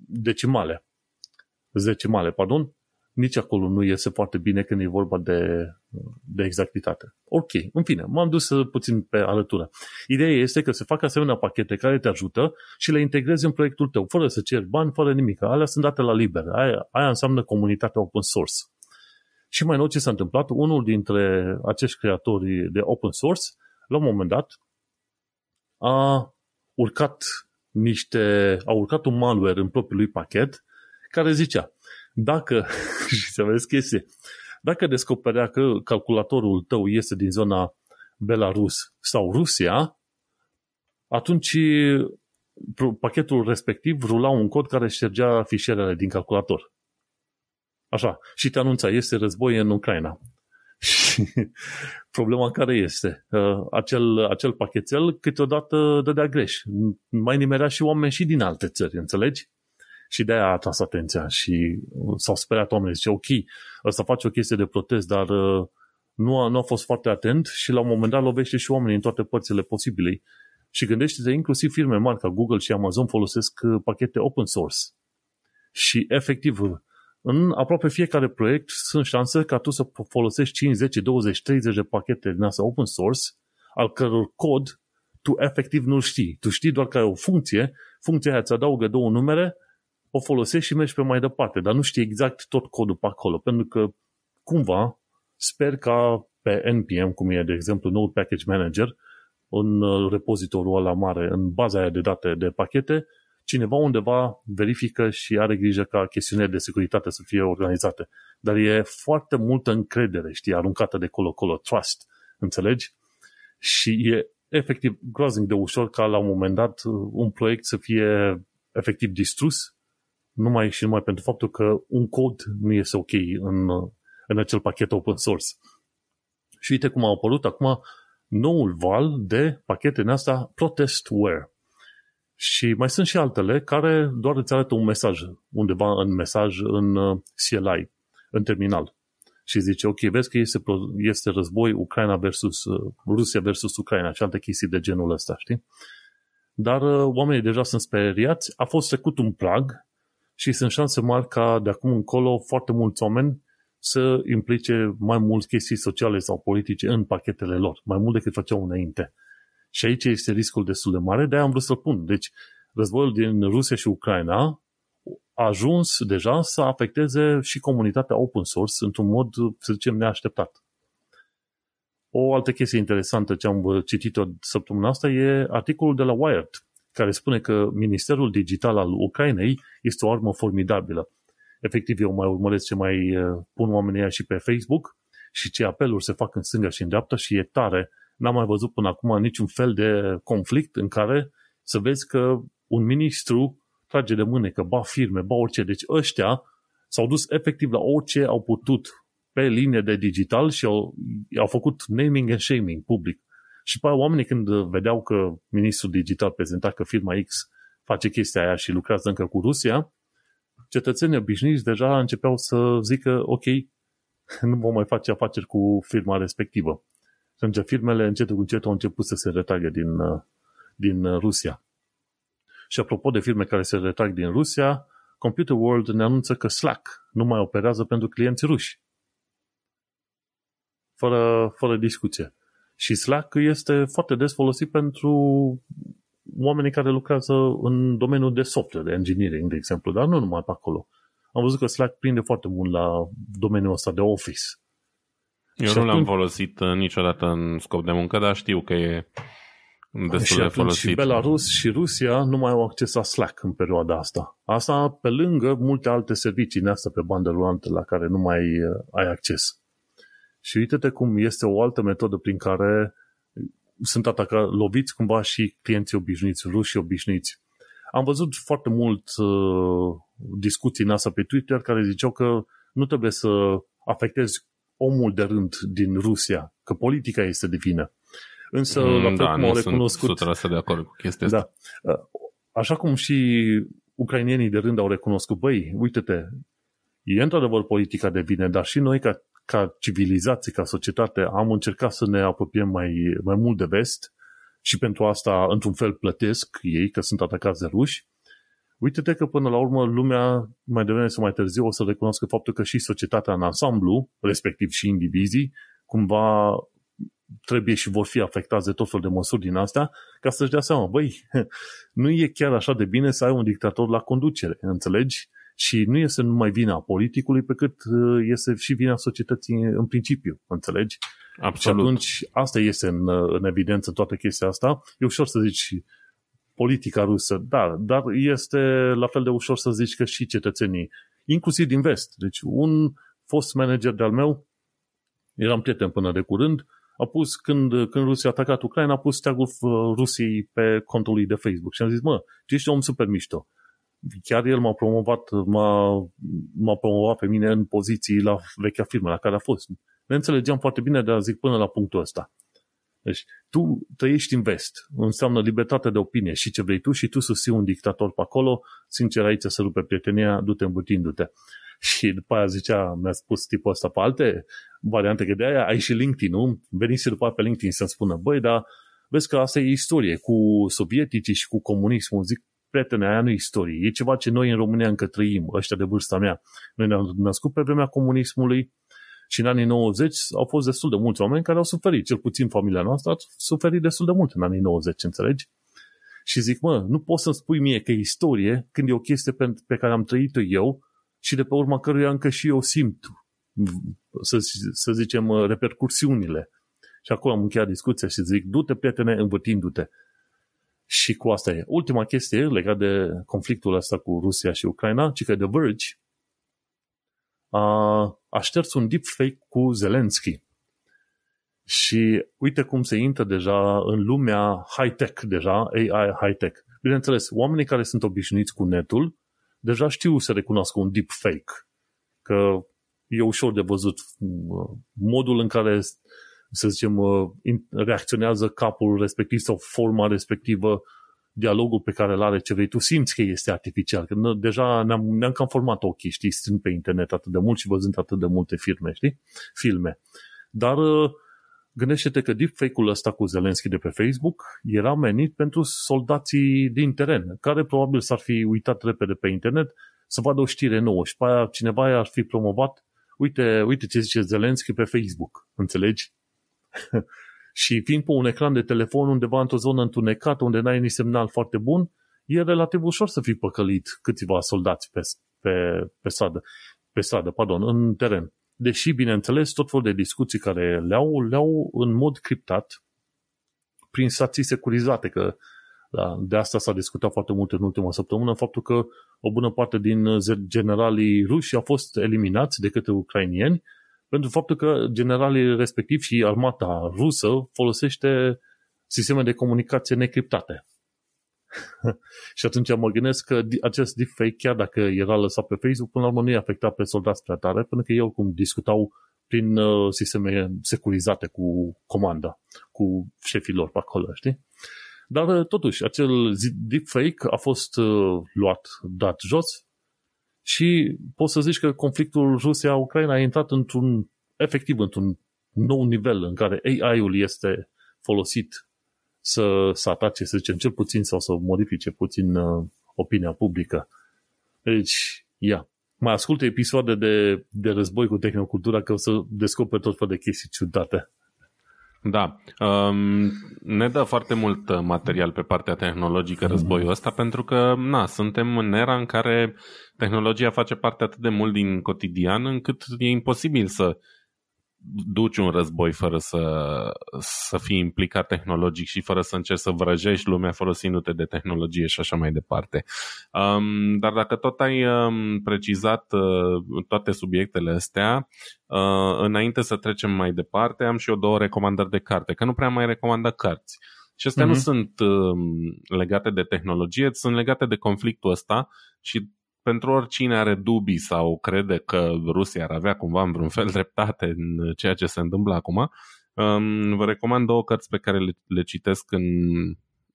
Speaker 1: decimale, decimale, pardon, nici acolo nu iese foarte bine când e vorba de, de exactitate. Ok, în fine, m-am dus puțin pe alătură. Ideea este că se fac asemenea pachete care te ajută și le integrezi în proiectul tău, fără să ceri bani, fără nimic. Alea sunt date la liber. Aia, aia înseamnă comunitatea open source. Și mai nou ce s-a întâmplat, unul dintre acești creatori de open source, la un moment dat, a urcat niște, a urcat un malware în propriul lui pachet care zicea, dacă, și să vezi chestie, dacă descoperea că calculatorul tău este din zona Belarus sau Rusia, atunci pachetul respectiv rula un cod care ștergea fișierele din calculator. Așa. Și te anunța, este război în Ucraina. Și problema care este? Uh, acel, acel pachetel câteodată dădea greș. Mai nimerea și oameni și din alte țări, înțelegi? Și de-aia a atras atenția și s-au speriat oamenii. Zice, ok, ăsta face o chestie de protest, dar uh, nu a, nu a fost foarte atent și la un moment dat lovește și oamenii în toate părțile posibile. Și gândește-te, inclusiv firme mari ca Google și Amazon folosesc uh, pachete open source. Și efectiv, în aproape fiecare proiect sunt șanse ca tu să folosești 5, 10, 20, 30 de pachete din asta open source, al căror cod tu efectiv nu știi. Tu știi doar că ai o funcție, funcția aia îți adaugă două numere, o folosești și mergi pe mai departe, dar nu știi exact tot codul pe acolo, pentru că cumva sper ca pe NPM, cum e de exemplu Node Package Manager, în uh, repozitorul ăla mare, în baza aia de date de pachete, cineva undeva verifică și are grijă ca chestiunile de securitate să fie organizate. Dar e foarte multă încredere, știi, aruncată de colo-colo, trust, înțelegi? Și e efectiv groaznic de ușor ca la un moment dat un proiect să fie efectiv distrus numai și numai pentru faptul că un cod nu este ok în, în acel pachet open source. Și uite cum a apărut acum noul val de pachete în asta protestware. Și mai sunt și altele care doar îți arată un mesaj undeva în mesaj în uh, CLI, în terminal. Și zice, ok, vezi că este, este război Ucraina versus uh, Rusia versus Ucraina și alte chestii de genul ăsta, știi? Dar uh, oamenii deja sunt speriați, a fost trecut un prag și sunt șanse mari ca de acum încolo foarte mulți oameni să implice mai mult chestii sociale sau politice în pachetele lor, mai mult decât făceau înainte. Și aici este riscul destul de mare, de-aia am vrut să pun. Deci, războiul din Rusia și Ucraina a ajuns deja să afecteze și comunitatea open source într-un mod, să zicem, neașteptat. O altă chestie interesantă ce am citit-o săptămâna asta e articolul de la Wired, care spune că Ministerul Digital al Ucrainei este o armă formidabilă. Efectiv, eu mai urmăresc ce mai uh, pun oamenii și pe Facebook și ce apeluri se fac în stânga și în dreapta și e tare n-am mai văzut până acum niciun fel de conflict în care să vezi că un ministru trage de mânecă, ba firme, ba orice. Deci ăștia s-au dus efectiv la orice au putut pe linie de digital și au, au făcut naming and shaming public. Și pe oamenii când vedeau că ministrul digital prezenta că firma X face chestia aia și lucrează încă cu Rusia, cetățenii obișnuiți deja începeau să zică, ok, nu vom mai face afaceri cu firma respectivă. Și atunci firmele încetul cu încetul au început să se retragă din, uh, din uh, Rusia. Și apropo de firme care se retrag din Rusia, Computer World ne anunță că Slack nu mai operează pentru clienți ruși. Fără, fără discuție. Și Slack este foarte des folosit pentru oamenii care lucrează în domeniul de software, de engineering, de exemplu, dar nu numai pe acolo. Am văzut că Slack prinde foarte mult la domeniul ăsta de Office.
Speaker 2: Eu nu l-am folosit uh, niciodată în scop de muncă, dar știu că e destul
Speaker 1: și
Speaker 2: de folosit.
Speaker 1: Și Belarus și Rusia nu mai au acces la Slack în perioada asta. Asta pe lângă multe alte servicii în asta pe bandă rulantă la care nu mai uh, ai acces. Și uite-te cum este o altă metodă prin care sunt atacați, loviți cumva și clienții obișnuiți, ruși obișnuiți. Am văzut foarte mult uh, discuții în asta pe Twitter care ziceau că nu trebuie să afectezi omul de rând din Rusia, că politica este de vină. Însă, mm, la fel
Speaker 2: da,
Speaker 1: cum au recunoscut...
Speaker 2: Sunt de acord cu chestia
Speaker 1: da,
Speaker 2: asta.
Speaker 1: Așa cum și ucrainienii de rând au recunoscut, băi, uite-te, e într-adevăr politica de vine, dar și noi ca, ca civilizație, ca societate, am încercat să ne apropiem mai, mai mult de vest și pentru asta, într-un fel, plătesc ei, că sunt atacați de ruși. uite-te că până la urmă lumea mai devreme sau mai târziu o să recunoască faptul că și societatea în ansamblu, respectiv și indivizii, cumva trebuie și vor fi afectați de tot felul de măsuri din astea, ca să-și dea seama, băi, nu e chiar așa de bine să ai un dictator la conducere, înțelegi? Și nu este numai vina politicului, pe cât uh, este și vina societății în principiu, înțelegi?
Speaker 2: Absolut.
Speaker 1: Și atunci asta este în, în evidență toată chestia asta. E ușor să zici politica rusă, da, dar este la fel de ușor să zici că și cetățenii, inclusiv din vest. Deci un fost manager de-al meu, eram prieten până de curând, a pus, când, când Rusia a atacat Ucraina, a pus steagul uh, Rusiei pe contul lui de Facebook și am zis, mă, tu ești om super mișto. Chiar el m-a promovat, m-a, m-a promovat pe mine în poziții la vechea firmă la care a fost. Ne înțelegeam foarte bine, dar zic până la punctul ăsta. Deci, tu trăiești în vest, înseamnă libertate de opinie și ce vrei tu și tu susții un dictator pe acolo, sincer aici să rupe prietenia, du-te îmbătindu-te. Și după aia zicea, mi-a spus tipul ăsta pe alte variante, că de aia ai și LinkedIn, nu? Veniți după aia pe LinkedIn să-mi spună, băi, dar vezi că asta e istorie, cu sovieticii și cu comunismul, zic, prietene, aia nu e istorie, e ceva ce noi în România încă trăim, ăștia de vârsta mea. Noi ne-am născut pe vremea comunismului, și în anii 90 au fost destul de mulți oameni care au suferit, cel puțin familia noastră a suferit destul de mult în anii 90, înțelegi? Și zic, mă, nu poți să-mi spui mie că e istorie când e o chestie pe, pe care am trăit-o eu și de pe urma căruia încă și eu simt, să, să zicem, repercursiunile. Și acolo am încheiat discuția și zic, du-te, prietene, învârtindu-te. Și cu asta e. Ultima chestie legat de conflictul ăsta cu Rusia și Ucraina, ci că The Verge a, a șters un deepfake cu Zelensky. Și uite cum se intră deja în lumea high-tech, deja, AI high-tech. Bineînțeles, oamenii care sunt obișnuiți cu netul, deja știu să recunoască un deepfake. Că e ușor de văzut uh, modul în care, să zicem, uh, reacționează capul respectiv sau forma respectivă dialogul pe care îl are ce vrei tu, simți că este artificial. Că deja ne-am, ne-am cam format ochii, știi, stând pe internet atât de mult și văzând atât de multe filme, știi? Filme. Dar uh, gândește-te că deepfake-ul ăsta cu Zelensky de pe Facebook era menit pentru soldații din teren, care probabil s-ar fi uitat repede pe internet să vadă o știre nouă și pe aia cineva ar fi promovat uite, uite ce zice Zelensky pe Facebook, înțelegi? Și fiind pe un ecran de telefon undeva într-o zonă întunecată, unde n-ai nici semnal foarte bun, e relativ ușor să fii păcălit câțiva soldați pe, pe, pe stradă, pe stradă, pardon, în teren. Deși, bineînțeles, tot felul de discuții care le-au, le-au în mod criptat prin stații securizate, că da, de asta s-a discutat foarte mult în ultima săptămână, faptul că o bună parte din generalii ruși au fost eliminați de către ucrainieni pentru faptul că generalii respectiv și armata rusă folosește sisteme de comunicație necriptate. și atunci mă gândesc că acest deepfake, chiar dacă era lăsat pe Facebook, până la urmă nu i afecta pe soldați prea tare, pentru că ei oricum discutau prin uh, sisteme securizate cu comanda, cu șefii lor pe acolo, știi? Dar uh, totuși, acel deepfake a fost uh, luat, dat jos și poți să zici că conflictul Rusia-Ucraina a intrat într-un, efectiv, într-un nou nivel în care AI-ul este folosit să, să atace, să zicem, cel puțin sau să modifice puțin uh, opinia publică. Deci, ia, mai ascultă episoade de, de război cu tehnocultura că o să descoperi tot felul de chestii ciudate.
Speaker 2: Da. Um, ne dă foarte mult uh, material pe partea tehnologică mhm. războiul ăsta pentru că, na, suntem în era în care tehnologia face parte atât de mult din cotidian încât e imposibil să duci un război fără să, să fii implicat tehnologic și fără să încerci să vrăjești lumea folosindu-te de tehnologie și așa mai departe. Um, dar dacă tot ai um, precizat uh, toate subiectele astea, uh, înainte să trecem mai departe, am și eu două recomandări de carte, că nu prea mai recomandă cărți. Și astea mm-hmm. nu mhm. sunt uh, legate de tehnologie, sunt legate de conflictul ăsta și pentru oricine are dubii sau crede că Rusia ar avea cumva în vreun fel dreptate în ceea ce se întâmplă acum, um, vă recomand două cărți pe care le, le citesc în,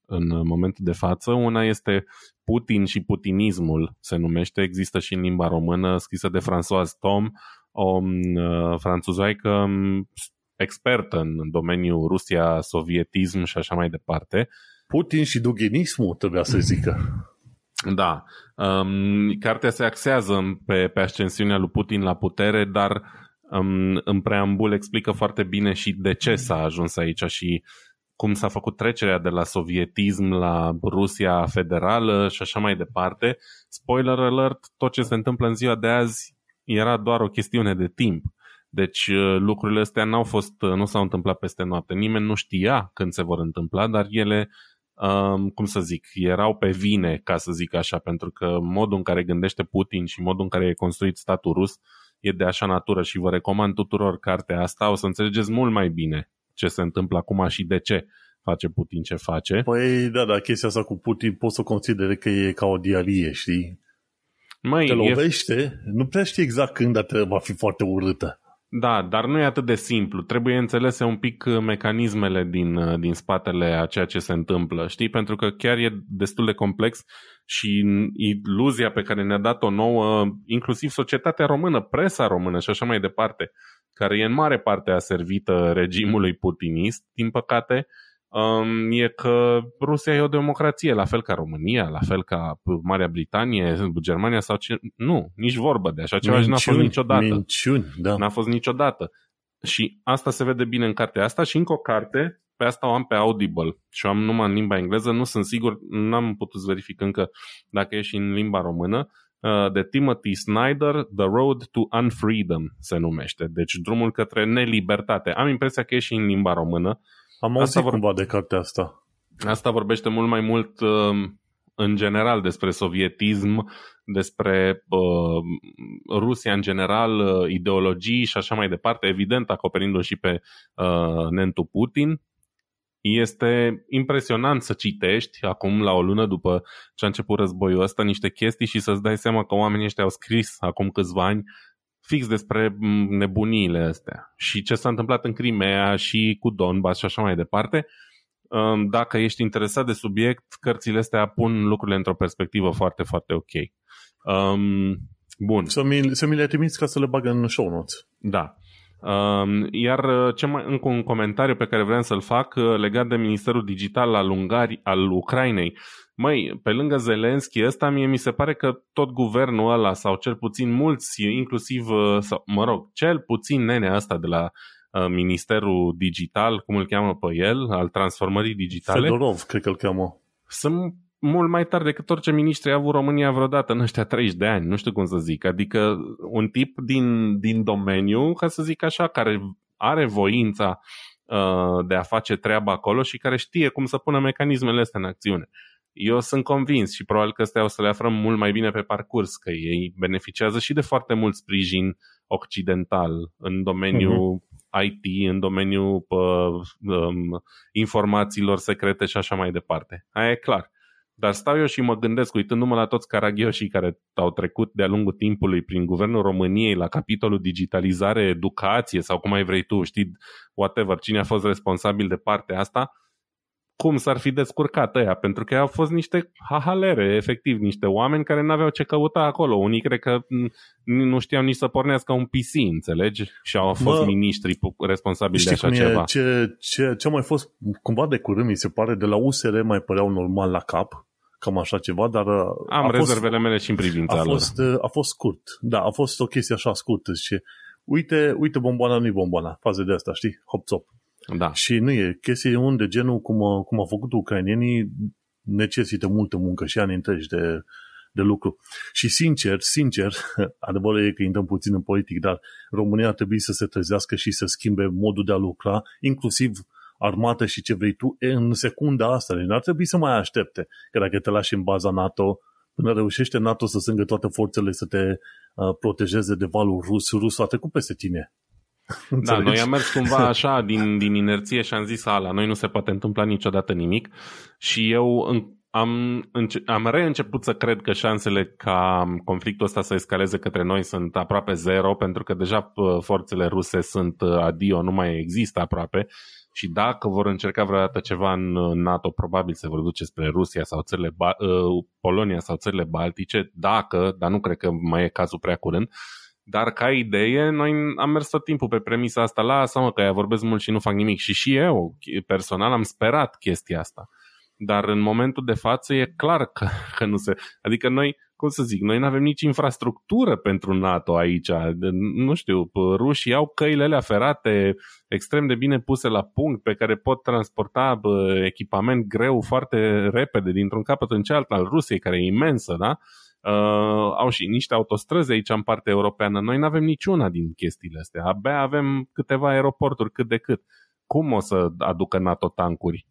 Speaker 2: în momentul de față. Una este Putin și putinismul, se numește, există și în limba română, scrisă de François Tom, o uh, franțuzoaică um, expertă în domeniul Rusia, sovietism și așa mai departe.
Speaker 1: Putin și duginismul, trebuia să zică.
Speaker 2: Da. Um, cartea se axează pe, pe ascensiunea lui Putin la putere, dar um, în preambul explică foarte bine și de ce s-a ajuns aici și cum s-a făcut trecerea de la sovietism la Rusia federală și așa mai departe. Spoiler alert, tot ce se întâmplă în ziua de azi era doar o chestiune de timp. Deci uh, lucrurile astea n-au fost, uh, nu s-au întâmplat peste noapte. Nimeni nu știa când se vor întâmpla, dar ele, um, cum să zic, erau pe vine, ca să zic așa, pentru că modul în care gândește Putin și modul în care e construit statul rus e de așa natură și vă recomand tuturor cartea asta, o să înțelegeți mult mai bine ce se întâmplă acum și de ce face Putin ce face.
Speaker 1: Păi, da, da, chestia asta cu Putin poți să considere că e ca o dialie, știi?
Speaker 2: Măi,
Speaker 1: Te lovește, e... nu prea știi exact când, dar va fi foarte urâtă.
Speaker 2: Da, dar nu e atât de simplu. Trebuie înțelese un pic uh, mecanismele din, uh, din spatele a ceea ce se întâmplă, știi? Pentru că chiar e destul de complex și iluzia pe care ne-a dat-o nouă, inclusiv societatea română, presa română și așa mai departe, care e în mare parte aservită regimului putinist, din păcate, um, e că Rusia e o democrație, la fel ca România, la fel ca Marea Britanie, Germania sau ce... Nu, nici vorbă de așa ceva
Speaker 1: minciuni,
Speaker 2: și n-a fost niciodată.
Speaker 1: Minciuni, da.
Speaker 2: N-a fost niciodată. Și asta se vede bine în cartea asta și încă o carte, pe asta o am pe Audible și o am numai în limba engleză, nu sunt sigur, n-am putut să verific încă dacă e și în limba română, uh, de Timothy Snyder, The Road to Unfreedom se numește, deci drumul către nelibertate. Am impresia că e și în limba română,
Speaker 1: am auzit vor... cumva de cartea asta.
Speaker 2: Asta vorbește mult mai mult uh, în general despre sovietism, despre uh, Rusia în general, uh, ideologii și așa mai departe, evident acoperindu-l și pe uh, Nentu Putin. Este impresionant să citești acum la o lună după ce a început războiul ăsta niște chestii și să-ți dai seama că oamenii ăștia au scris acum câțiva ani fix despre nebuniile astea și ce s-a întâmplat în Crimea și cu Donbass și așa mai departe. Um, dacă ești interesat de subiect, cărțile astea pun lucrurile într-o perspectivă foarte, foarte ok. Um, bun.
Speaker 1: Să mi, să mi le trimiți ca să le bag în show notes.
Speaker 2: Da. Um, iar uh, ce mai, încă un comentariu pe care vreau să-l fac uh, legat de Ministerul Digital al, Ungari, al Ucrainei. Măi, pe lângă Zelenski ăsta, mie mi se pare că tot guvernul ăla, sau cel puțin mulți, inclusiv, uh, sau, mă rog, cel puțin nenea ăsta de la uh, Ministerul Digital, cum îl cheamă pe el, al transformării digitale.
Speaker 1: Fedorov, cred că îl cheamă.
Speaker 2: Sunt mult mai tare decât orice ministru a avut România vreodată în ăștia 30 de ani, nu știu cum să zic. Adică un tip din, din domeniu, ca să zic așa, care are voința uh, de a face treaba acolo și care știe cum să pună mecanismele astea în acțiune. Eu sunt convins și probabil că astea o să le aflăm mult mai bine pe parcurs, că ei beneficiază și de foarte mult sprijin occidental în domeniul uh-huh. IT, în domeniul uh, um, informațiilor secrete și așa mai departe. Aia e clar. Dar stau eu și mă gândesc, uitându-mă la toți caragioșii care au trecut de-a lungul timpului prin Guvernul României la capitolul digitalizare, educație sau cum ai vrei tu, știi, whatever, cine a fost responsabil de partea asta, cum s-ar fi descurcat ăia, pentru că au fost niște hahalere, efectiv, niște oameni care n-aveau ce căuta acolo. Unii cred că nu știau nici să pornească un PC, înțelegi? Și au fost Bă, miniștri responsabili de așa ceva.
Speaker 1: Ce, ce, ce a mai fost cumva de curând, mi se pare, de la USR mai păreau normal la cap, cam așa ceva, dar... Uh,
Speaker 2: Am a rezervele fost, mele și în privința
Speaker 1: a fost, lor. Uh, a fost scurt, da, a fost o chestie așa scurtă și uite, uite bomboana, nu-i bomboana, faze de asta, știi? Hop-top.
Speaker 2: Da.
Speaker 1: Și nu e chestie unde genul cum, a, cum au făcut ucrainienii necesită multă muncă și ani întregi de, de lucru. Și sincer, sincer, adevărul e că intrăm puțin în politic, dar România ar trebui să se trezească și să schimbe modul de a lucra, inclusiv armată și ce vrei tu, e în secunda asta. Deci ar trebui să mai aștepte. Că dacă te lași în baza NATO, până reușește NATO să sângă toate forțele să te uh, protejeze de valul rus, rusul a trecut peste tine.
Speaker 2: Da, noi am mers cumva așa din, din inerție și am zis, ala, noi nu se poate întâmpla niciodată nimic. Și eu am, am reînceput să cred că șansele ca conflictul ăsta să escaleze către noi sunt aproape zero, pentru că deja forțele ruse sunt adio, nu mai există aproape. Și dacă vor încerca vreodată ceva în NATO, probabil se vor duce spre Rusia sau țările ba- Polonia sau țările Baltice, dacă, dar nu cred că mai e cazul prea curând, dar ca idee, noi am mers tot timpul pe premisa asta, lasă-mă că aia vorbesc mult și nu fac nimic. Și și eu, personal, am sperat chestia asta. dar în momentul de față e clar că, că nu se... Adică noi, cum să zic, noi nu avem nici infrastructură pentru NATO aici. Nu știu, rușii au căile alea ferate extrem de bine puse la punct pe care pot transporta echipament greu foarte repede dintr-un capăt în cealalt al Rusiei, care e imensă, da? Uh, au și niște autostrăzi aici în partea europeană. Noi nu avem niciuna din chestiile astea. Abia avem câteva aeroporturi cât de cât. Cum o să aducă NATO tancuri?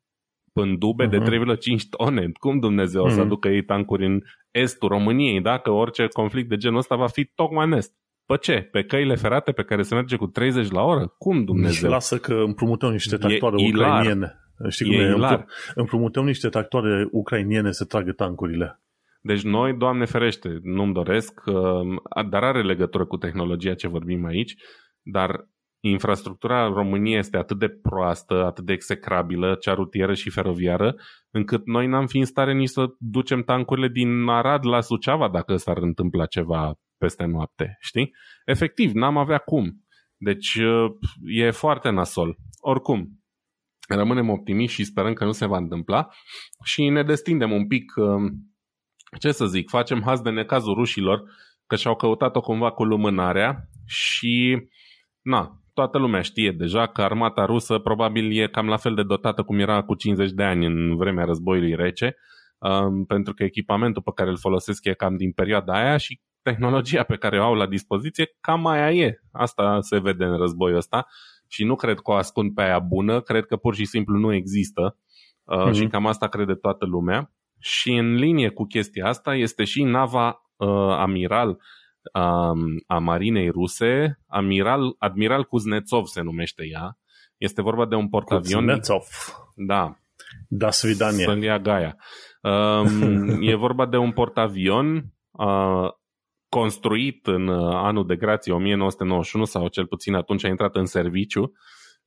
Speaker 2: pândube uh-huh. de 3,5 mhm. tone. Cum Dumnezeu uh-huh. o să mhm. aducă ei tancuri în estul României, dacă orice conflict de genul ăsta va fi tocmai în est? Pe ce? Pe căile ferate pe care se merge cu 30 la oră? Cum Dumnezeu?
Speaker 1: Și lasă că împrumutăm niște tractoare e ucrainiene. Știi cum e? e? Împrumutăm niște tractoare ucrainiene să tragă tancurile.
Speaker 2: Deci noi, Doamne ferește, nu-mi doresc, uh, dar are legătură cu tehnologia ce vorbim aici, dar infrastructura în România este atât de proastă, atât de execrabilă, cea rutieră și feroviară, încât noi n-am fi în stare nici să ducem tancurile din Arad la Suceava dacă s-ar întâmpla ceva peste noapte, știi? Efectiv, n-am avea cum. Deci uh, e foarte nasol. Oricum, rămânem optimiști și sperăm că nu se va întâmpla și ne destindem un pic, uh, ce să zic, facem haz de necazul rușilor că și-au căutat-o cumva cu lumânarea și na, toată lumea știe deja că armata rusă probabil e cam la fel de dotată cum era cu 50 de ani în vremea războiului rece, um, pentru că echipamentul pe care îl folosesc e cam din perioada aia și tehnologia pe care o au la dispoziție cam aia e. Asta se vede în războiul ăsta și nu cred că o ascund pe aia bună, cred că pur și simplu nu există uh, mm-hmm. și cam asta crede toată lumea. Și în linie cu chestia asta este și nava uh, amiral a, a marinei ruse, Amiral, Admiral Kuznetsov se numește ea. Este vorba de un portavion.
Speaker 1: Kuznetsov.
Speaker 2: Da.
Speaker 1: Da, svidanie.
Speaker 2: Să ia Gaia. Um, e vorba de un portavion uh, construit în anul de grație 1991 sau cel puțin atunci a intrat în serviciu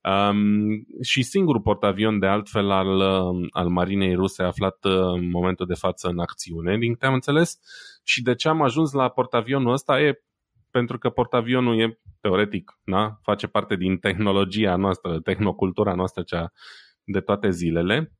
Speaker 2: Um, și singurul portavion de altfel al, al marinei ruse aflat în momentul de față în acțiune, din câte am înțeles. Și de ce am ajuns la portavionul ăsta e pentru că portavionul e teoretic, da? face parte din tehnologia noastră, tehnocultura noastră cea de toate zilele.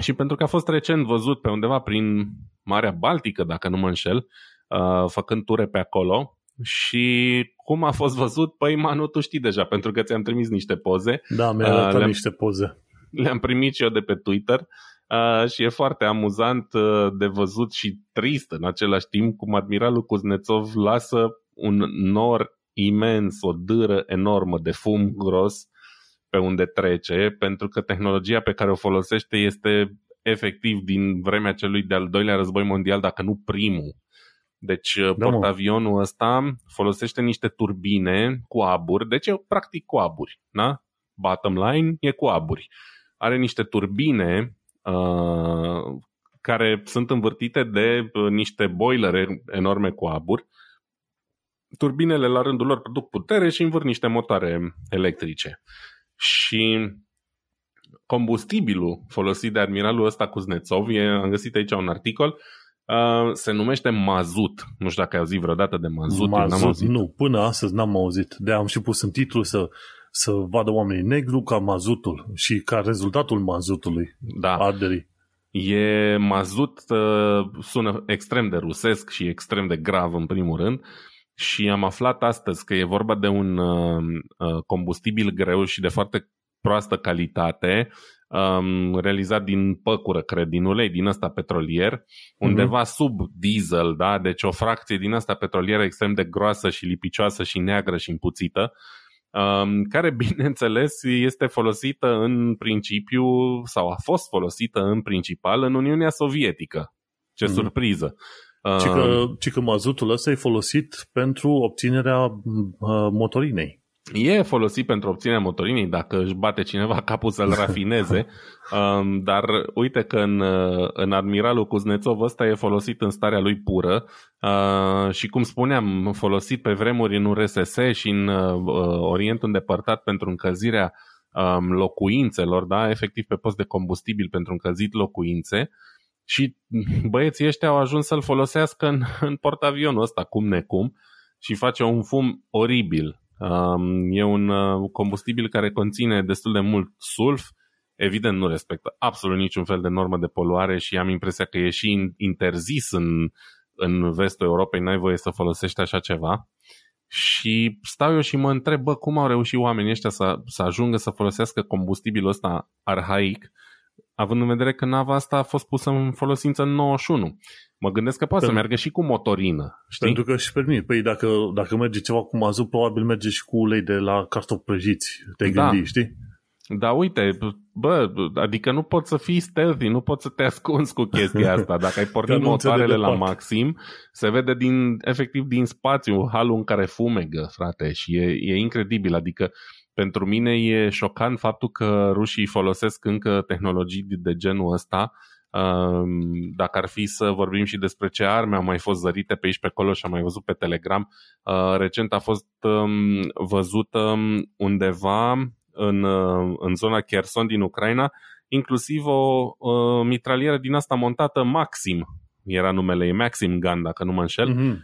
Speaker 2: Și pentru că a fost recent văzut pe undeva prin Marea Baltică, dacă nu mă înșel, uh, făcând ture pe acolo, și cum a fost văzut, păi Manu, tu știi deja, pentru că ți-am trimis niște poze.
Speaker 1: Da, mi-a arătat uh, niște poze.
Speaker 2: Le-am primit și eu de pe Twitter uh, și e foarte amuzant uh, de văzut și trist în același timp cum admiralul Kuznetsov lasă un nor imens, o dâră enormă de fum gros pe unde trece, pentru că tehnologia pe care o folosește este efectiv din vremea celui de-al doilea război mondial, dacă nu primul. Deci da, portavionul mă. ăsta folosește niște turbine cu aburi, deci e practic cu aburi. Da? Bottom line e cu aburi. Are niște turbine uh, care sunt învârtite de uh, niște boilere enorme cu aburi. Turbinele la rândul lor produc putere și învârt niște motoare electrice. Și combustibilul folosit de admiralul ăsta Kuznetsov, e, am găsit aici un articol, uh, Uh, se numește mazut. Nu știu dacă ai auzit vreodată de mazut.
Speaker 1: Mazut, n-am auzit. nu. Până astăzi n-am auzit. de am și pus în titlu să, să vadă oamenii negru ca mazutul și ca rezultatul mazutului
Speaker 2: da.
Speaker 1: arderii.
Speaker 2: E mazut, uh, sună extrem de rusesc și extrem de grav în primul rând și am aflat astăzi că e vorba de un uh, uh combustibil greu și de foarte proastă calitate um, realizat din păcură, cred, din ulei din ăsta petrolier, undeva mm-hmm. sub diesel, da? deci o fracție din asta petrolieră extrem de groasă și lipicioasă și neagră și împuțită, um, care, bineînțeles, este folosită în principiu sau a fost folosită în principal în Uniunea Sovietică. Ce mm-hmm. surpriză!
Speaker 1: Ci că, ci că mazutul ăsta e folosit pentru obținerea uh, motorinei.
Speaker 2: E folosit pentru obținerea motorinei dacă își bate cineva capul să-l rafineze, um, dar uite că în, în Admiralul Kuznetsov ăsta e folosit în starea lui pură. Uh, și cum spuneam, folosit pe vremuri în URSS și în uh, Orientul îndepărtat pentru încălzirea um, locuințelor, da? efectiv pe post de combustibil pentru încălzit locuințe. Și băieții ăștia au ajuns să-l folosească în, în portavionul ăsta, cum necum, și face un fum oribil E un uh, combustibil care conține destul de mult sulf, evident nu respectă absolut niciun fel de normă de poluare și am impresia că e și interzis în, în vestul Europei, n-ai voie să folosești așa ceva. Și stau eu și mă întreb, bă, cum au reușit oamenii ăștia să, să ajungă să folosească combustibilul ăsta arhaic, având în vedere că nava asta a fost pusă în folosință în 91. Mă gândesc că poate Pentru... să meargă și cu motorină. Știi?
Speaker 1: Pentru că și permit. Păi dacă, dacă merge ceva cu mazut, probabil merge și cu ulei de la cartofi prăjiți. Te da. gândi, știi?
Speaker 2: Da, uite, bă, adică nu poți să fii stealthy, nu poți să te ascunzi cu chestia asta. Dacă ai pornit motoarele la maxim, se vede din, efectiv din spațiu halul în care fumegă, frate, și e, e incredibil. Adică pentru mine e șocant faptul că rușii folosesc încă tehnologii de genul ăsta. Dacă ar fi să vorbim și despre ce arme au mai fost zărite pe aici pe acolo și am mai văzut pe Telegram, recent a fost văzută undeva în, uh, în zona Kherson din Ucraina, inclusiv o uh, mitralieră din asta montată Maxim, era numele ei, Maxim Gun, dacă nu mă înșel, mm-hmm.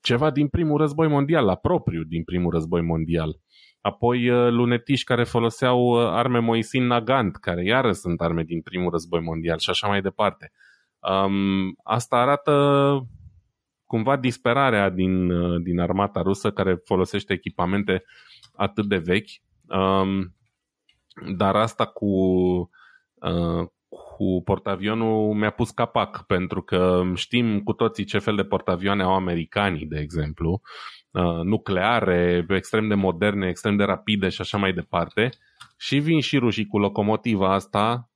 Speaker 2: ceva din primul război mondial, la propriu din primul război mondial. Apoi uh, lunetiști care foloseau uh, arme Moisin Nagant, care iară sunt arme din primul război mondial și așa mai departe. Um, asta arată cumva disperarea din, din armata rusă care folosește echipamente atât de vechi Um, dar asta cu, uh, cu portavionul mi-a pus capac, pentru că știm cu toții ce fel de portavioane au americanii, de exemplu, uh, nucleare, extrem de moderne, extrem de rapide și așa mai departe. Și vin și rușii cu locomotiva asta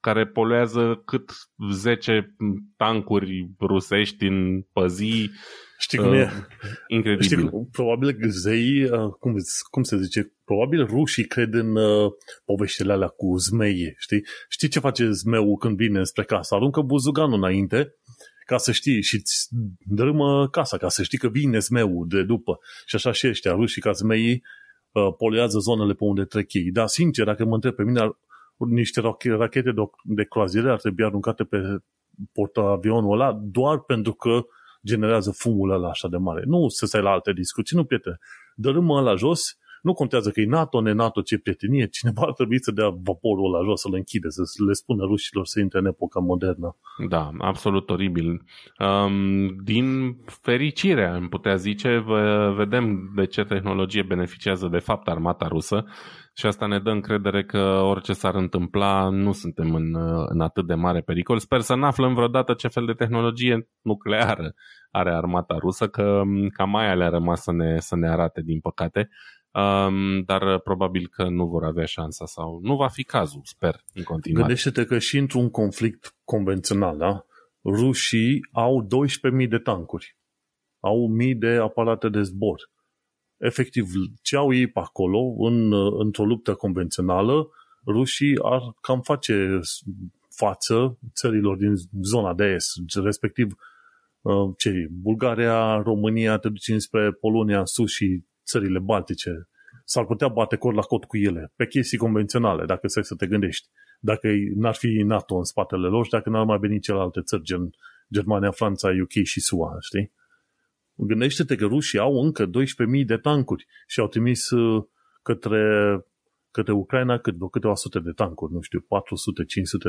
Speaker 2: care poluează cât 10 tancuri rusești în păzi
Speaker 1: Știi cum uh, e?
Speaker 2: Incredibil. Știi,
Speaker 1: probabil zei, uh, cum, cum se zice, probabil rușii cred în uh, poveștile alea cu zmeie, știi? Știi ce face zmeul când vine spre casă? Aruncă buzuganul înainte ca să știi și îți dărâmă casa, ca să știi că vine zmeul de după. Și așa și ăștia, rușii ca zmeii, uh, poluează zonele pe unde trec ei. Dar, sincer, dacă mă întreb pe mine, niște rachete de, de croazire ar trebui aruncate pe portavionul ăla doar pentru că generează fumul ăla așa de mare. Nu să stai la alte discuții, nu, prietene. Dărâmă ăla jos, nu contează că e NATO, ne-NATO, ce prietenie, cineva ar trebui să dea vaporul ăla jos, să-l închide, să le spună rușilor să intre în epoca modernă.
Speaker 2: Da, absolut oribil. Um, din fericire, am putea zice, vedem de ce tehnologie beneficiază de fapt armata rusă și asta ne dă încredere că orice s-ar întâmpla, nu suntem în, în atât de mare pericol. Sper să nu aflăm vreodată ce fel de tehnologie nucleară are armata rusă, că cam mai le-a rămas să ne, să ne arate, din păcate. Um, dar probabil că nu vor avea șansa sau nu va fi cazul, sper, în continuare.
Speaker 1: Gândește-te că și într-un conflict convențional, da? rușii au 12.000 de tancuri, au mii de aparate de zbor efectiv, ce au ei pe acolo, în, într-o luptă convențională, rușii ar cam face față țărilor din zona de est, respectiv uh, ce, Bulgaria, România, te duci spre Polonia în sus și țările baltice. S-ar putea bate cor la cot cu ele, pe chestii convenționale, dacă stai să te gândești. Dacă n-ar fi NATO în spatele lor și dacă n-ar mai veni celelalte țări, gen Germania, Franța, UK și SUA, știi? Gândește-te că rușii au încă 12.000 de tancuri și au trimis uh, către, către Ucraina cât vreo câteva sute de tancuri, nu știu, 400-500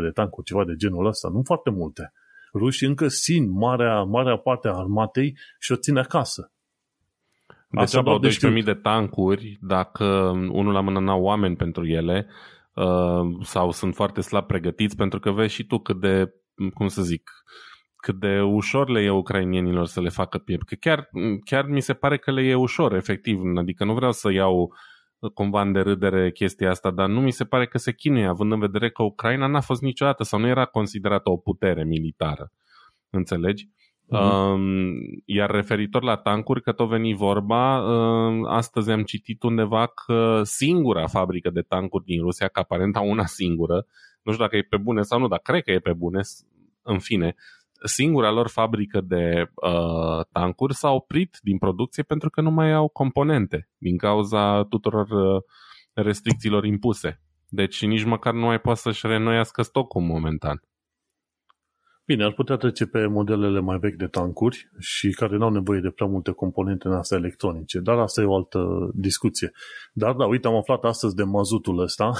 Speaker 1: de tancuri, ceva de genul ăsta, nu foarte multe. Rușii încă țin marea, marea parte a armatei și o țin acasă.
Speaker 2: Deci au 12.000 de tancuri, dacă unul la mână n-au oameni pentru ele, uh, sau sunt foarte slab pregătiți, pentru că vezi și tu cât de, cum să zic, cât de ușor le e ucrainienilor să le facă piept. Că chiar, chiar mi se pare că le e ușor, efectiv. Adică nu vreau să iau cumva în derâdere chestia asta, dar nu mi se pare că se chinuie, având în vedere că Ucraina n-a fost niciodată sau nu era considerată o putere militară. Înțelegi? Uh-huh. iar referitor la tancuri, că tot veni vorba, uh, astăzi am citit undeva că singura fabrică de tancuri din Rusia, că aparent au una singură, nu știu dacă e pe bune sau nu, dar cred că e pe bune, în fine, singura lor fabrică de uh, tancuri s-a oprit din producție pentru că nu mai au componente din cauza tuturor uh, restricțiilor impuse. Deci nici măcar nu mai poate să-și reînnoiască stocul momentan.
Speaker 1: Bine, ar putea trece pe modelele mai vechi de tancuri și care nu au nevoie de prea multe componente în astea electronice, dar asta e o altă discuție. Dar da, uite, am aflat astăzi de mazutul ăsta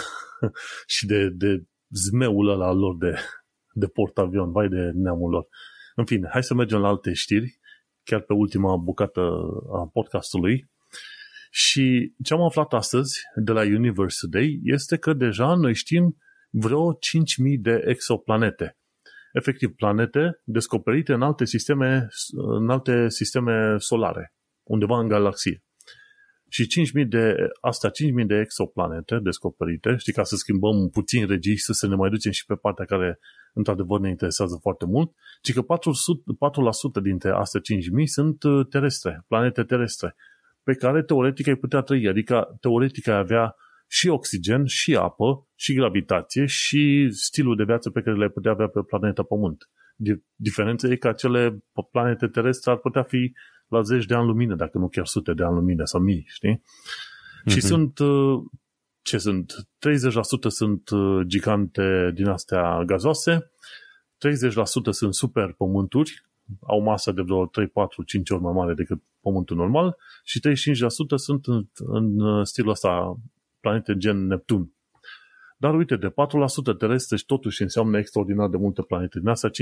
Speaker 1: și de, de zmeul ăla lor de, de portavion, vai de neamul lor. În fine, hai să mergem la alte știri, chiar pe ultima bucată a podcastului. Și ce am aflat astăzi de la Universe Today este că deja noi știm vreo 5.000 de exoplanete. Efectiv, planete descoperite în alte sisteme, în alte sisteme solare, undeva în galaxie. Și 5.000 de, astea 5.000 de exoplanete descoperite, știi, ca să schimbăm puțin registru, să ne mai ducem și pe partea care într-adevăr ne interesează foarte mult, ci că 400, 4% dintre astea 5.000 sunt uh, terestre, planete terestre, pe care teoretic ai putea trăi, adică teoretic ai avea și oxigen, și apă, și gravitație, și stilul de viață pe care le putea avea pe planeta Pământ. Diferența e că acele planete terestre ar putea fi la zeci de ani lumină, dacă nu chiar sute de ani lumină sau mii, știi? Mm-hmm. Și mhm. sunt, uh, ce sunt? 30% sunt uh, gigante din astea gazoase, 30% sunt super pământuri, au masă de vreo 3, 4, 5 ori mai mare decât pământul normal și 35% sunt în, în uh, stilul ăsta planete gen Neptun. Dar uite, de 4% terestre și totuși înseamnă extraordinar de multe planete. Din astea 5.000,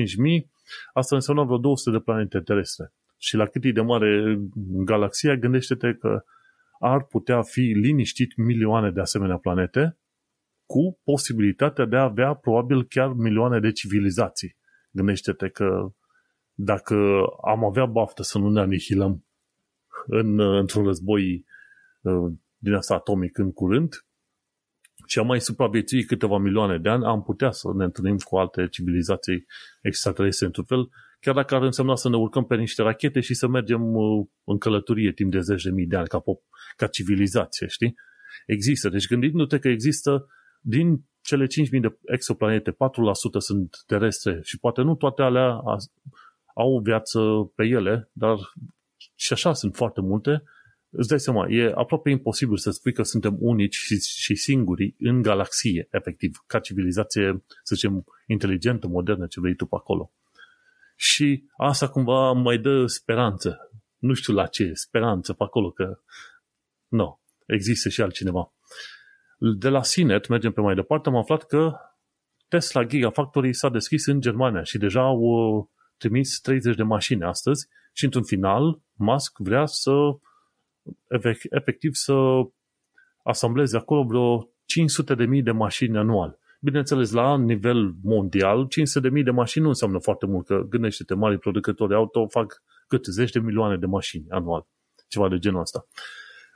Speaker 1: asta înseamnă vreo 200 de planete terestre. Și la cât e de mare galaxia, gândește-te că ar putea fi liniștit milioane de asemenea planete cu posibilitatea de a avea probabil chiar milioane de civilizații. Gândește-te că dacă am avea baftă să nu ne anihilăm în, într-un război uh, din asta atomic în curând și am mai supraviețui câteva milioane de ani, am putea să ne întâlnim cu alte civilizații extraterestre într-un fel, chiar dacă ar însemna să ne urcăm pe niște rachete și să mergem uh, în călătorie timp de zeci de mii de ani ca, pop, ca civilizație, știi? Există. Deci gândindu-te că există din cele 5.000 de exoplanete, 4% sunt terestre și poate nu toate alea au viață pe ele, dar și așa sunt foarte multe, îți dai seama, e aproape imposibil să spui că suntem unici și, și singuri în galaxie, efectiv, ca civilizație, să zicem, inteligentă, modernă, ce vrei tu pe acolo. Și asta cumva mai dă speranță. Nu știu la ce, speranță pe acolo, că nu, există și altcineva. De la Sinet, mergem pe mai departe, am aflat că Tesla Gigafactory s-a deschis în Germania și deja au uh, trimis 30 de mașini astăzi și într-un final Musk vrea să efectiv să asambleze acolo vreo 500 de mii de mașini anual. Bineînțeles, la nivel mondial, 500 de mii de mașini nu înseamnă foarte mult, că gândește-te, mari producători auto fac cât 10 de milioane de mașini anual, ceva de genul ăsta.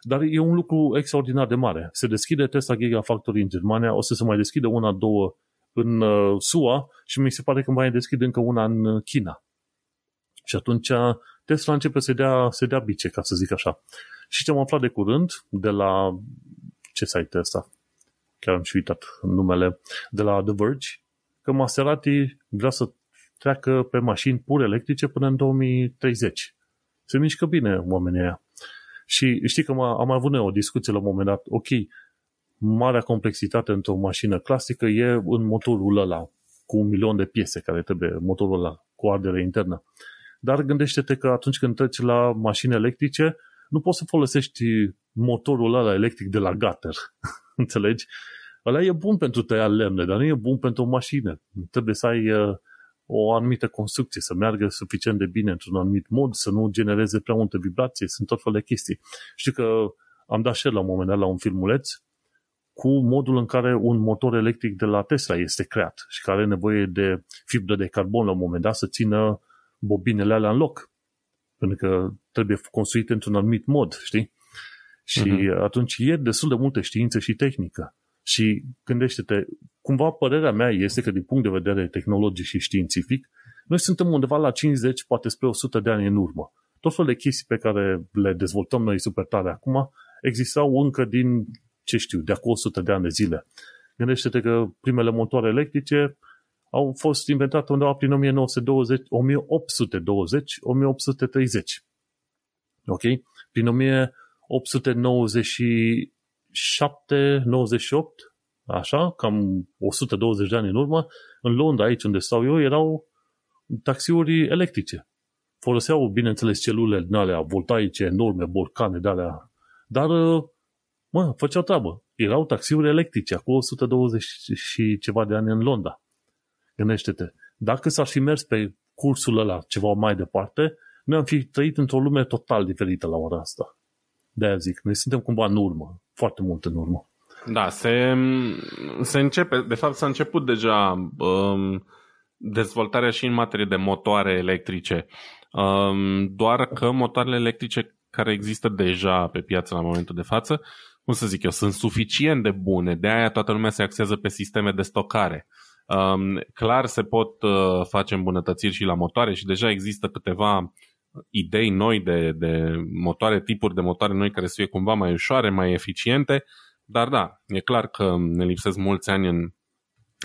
Speaker 1: Dar e un lucru extraordinar de mare. Se deschide Tesla Gigafactory în Germania, o să se mai deschide una, două în uh, SUA și mi se pare că mai deschide încă una în uh, China. Și atunci Tesla începe să dea, să dea bice, ca să zic așa. Și ce am aflat de curând de la ce site ăsta? Chiar am și uitat numele. De la The Verge, că Maserati vrea să treacă pe mașini pur electrice până în 2030. Se mișcă bine oamenii aia. Și știi că am avut noi o discuție la un moment dat. Ok, marea complexitate într-o mașină clasică e în motorul ăla cu un milion de piese care trebuie, motorul ăla cu ardere internă. Dar gândește-te că atunci când treci la mașini electrice, nu poți să folosești motorul ăla electric de la gater. Înțelegi? Ăla e bun pentru tăia lemne, dar nu e bun pentru o mașină. Trebuie să ai uh, o anumită construcție, să meargă suficient de bine într-un anumit mod, să nu genereze prea multe vibrații, sunt tot fel de chestii. Știu că am dat share la un moment dat la un filmuleț cu modul în care un motor electric de la Tesla este creat și care are nevoie de fibră de carbon la un moment dat să țină bobinele alea în loc. Pentru că trebuie construit într-un anumit mod, știi? Și uh-huh. atunci e destul de multe știință și tehnică. Și gândește-te, cumva părerea mea este că din punct de vedere tehnologic și științific, noi suntem undeva la 50, poate spre 100 de ani în urmă. Tot felul de chestii pe care le dezvoltăm noi super tare acum existau încă din, ce știu, de acum 100 de ani de zile. Gândește-te că primele motoare electrice au fost inventate undeva prin 1920, 1820, 1830. Ok? Prin 1897, 98, așa, cam 120 de ani în urmă, în Londra, aici unde stau eu, erau taxiuri electrice. Foloseau, bineînțeles, celule din alea voltaice enorme, borcane de alea, dar, mă, făceau treabă. Erau taxiuri electrice, acum 120 și ceva de ani în Londra. Gândește-te, dacă s-ar fi mers pe cursul ăla ceva mai departe, noi am fi trăit într-o lume total diferită la ora asta. De-aia zic, noi suntem cumva în urmă, foarte mult în urmă.
Speaker 2: Da, se, se începe, de fapt s-a început deja um, dezvoltarea și în materie de motoare electrice. Um, doar că motoarele electrice care există deja pe piață la momentul de față, cum să zic eu, sunt suficient de bune, de aia toată lumea se axează pe sisteme de stocare. Um, clar se pot uh, face îmbunătățiri și la motoare și deja există câteva idei noi de, de motoare, tipuri de motoare noi care să fie cumva mai ușoare, mai eficiente, dar da, e clar că ne lipsesc mulți ani în,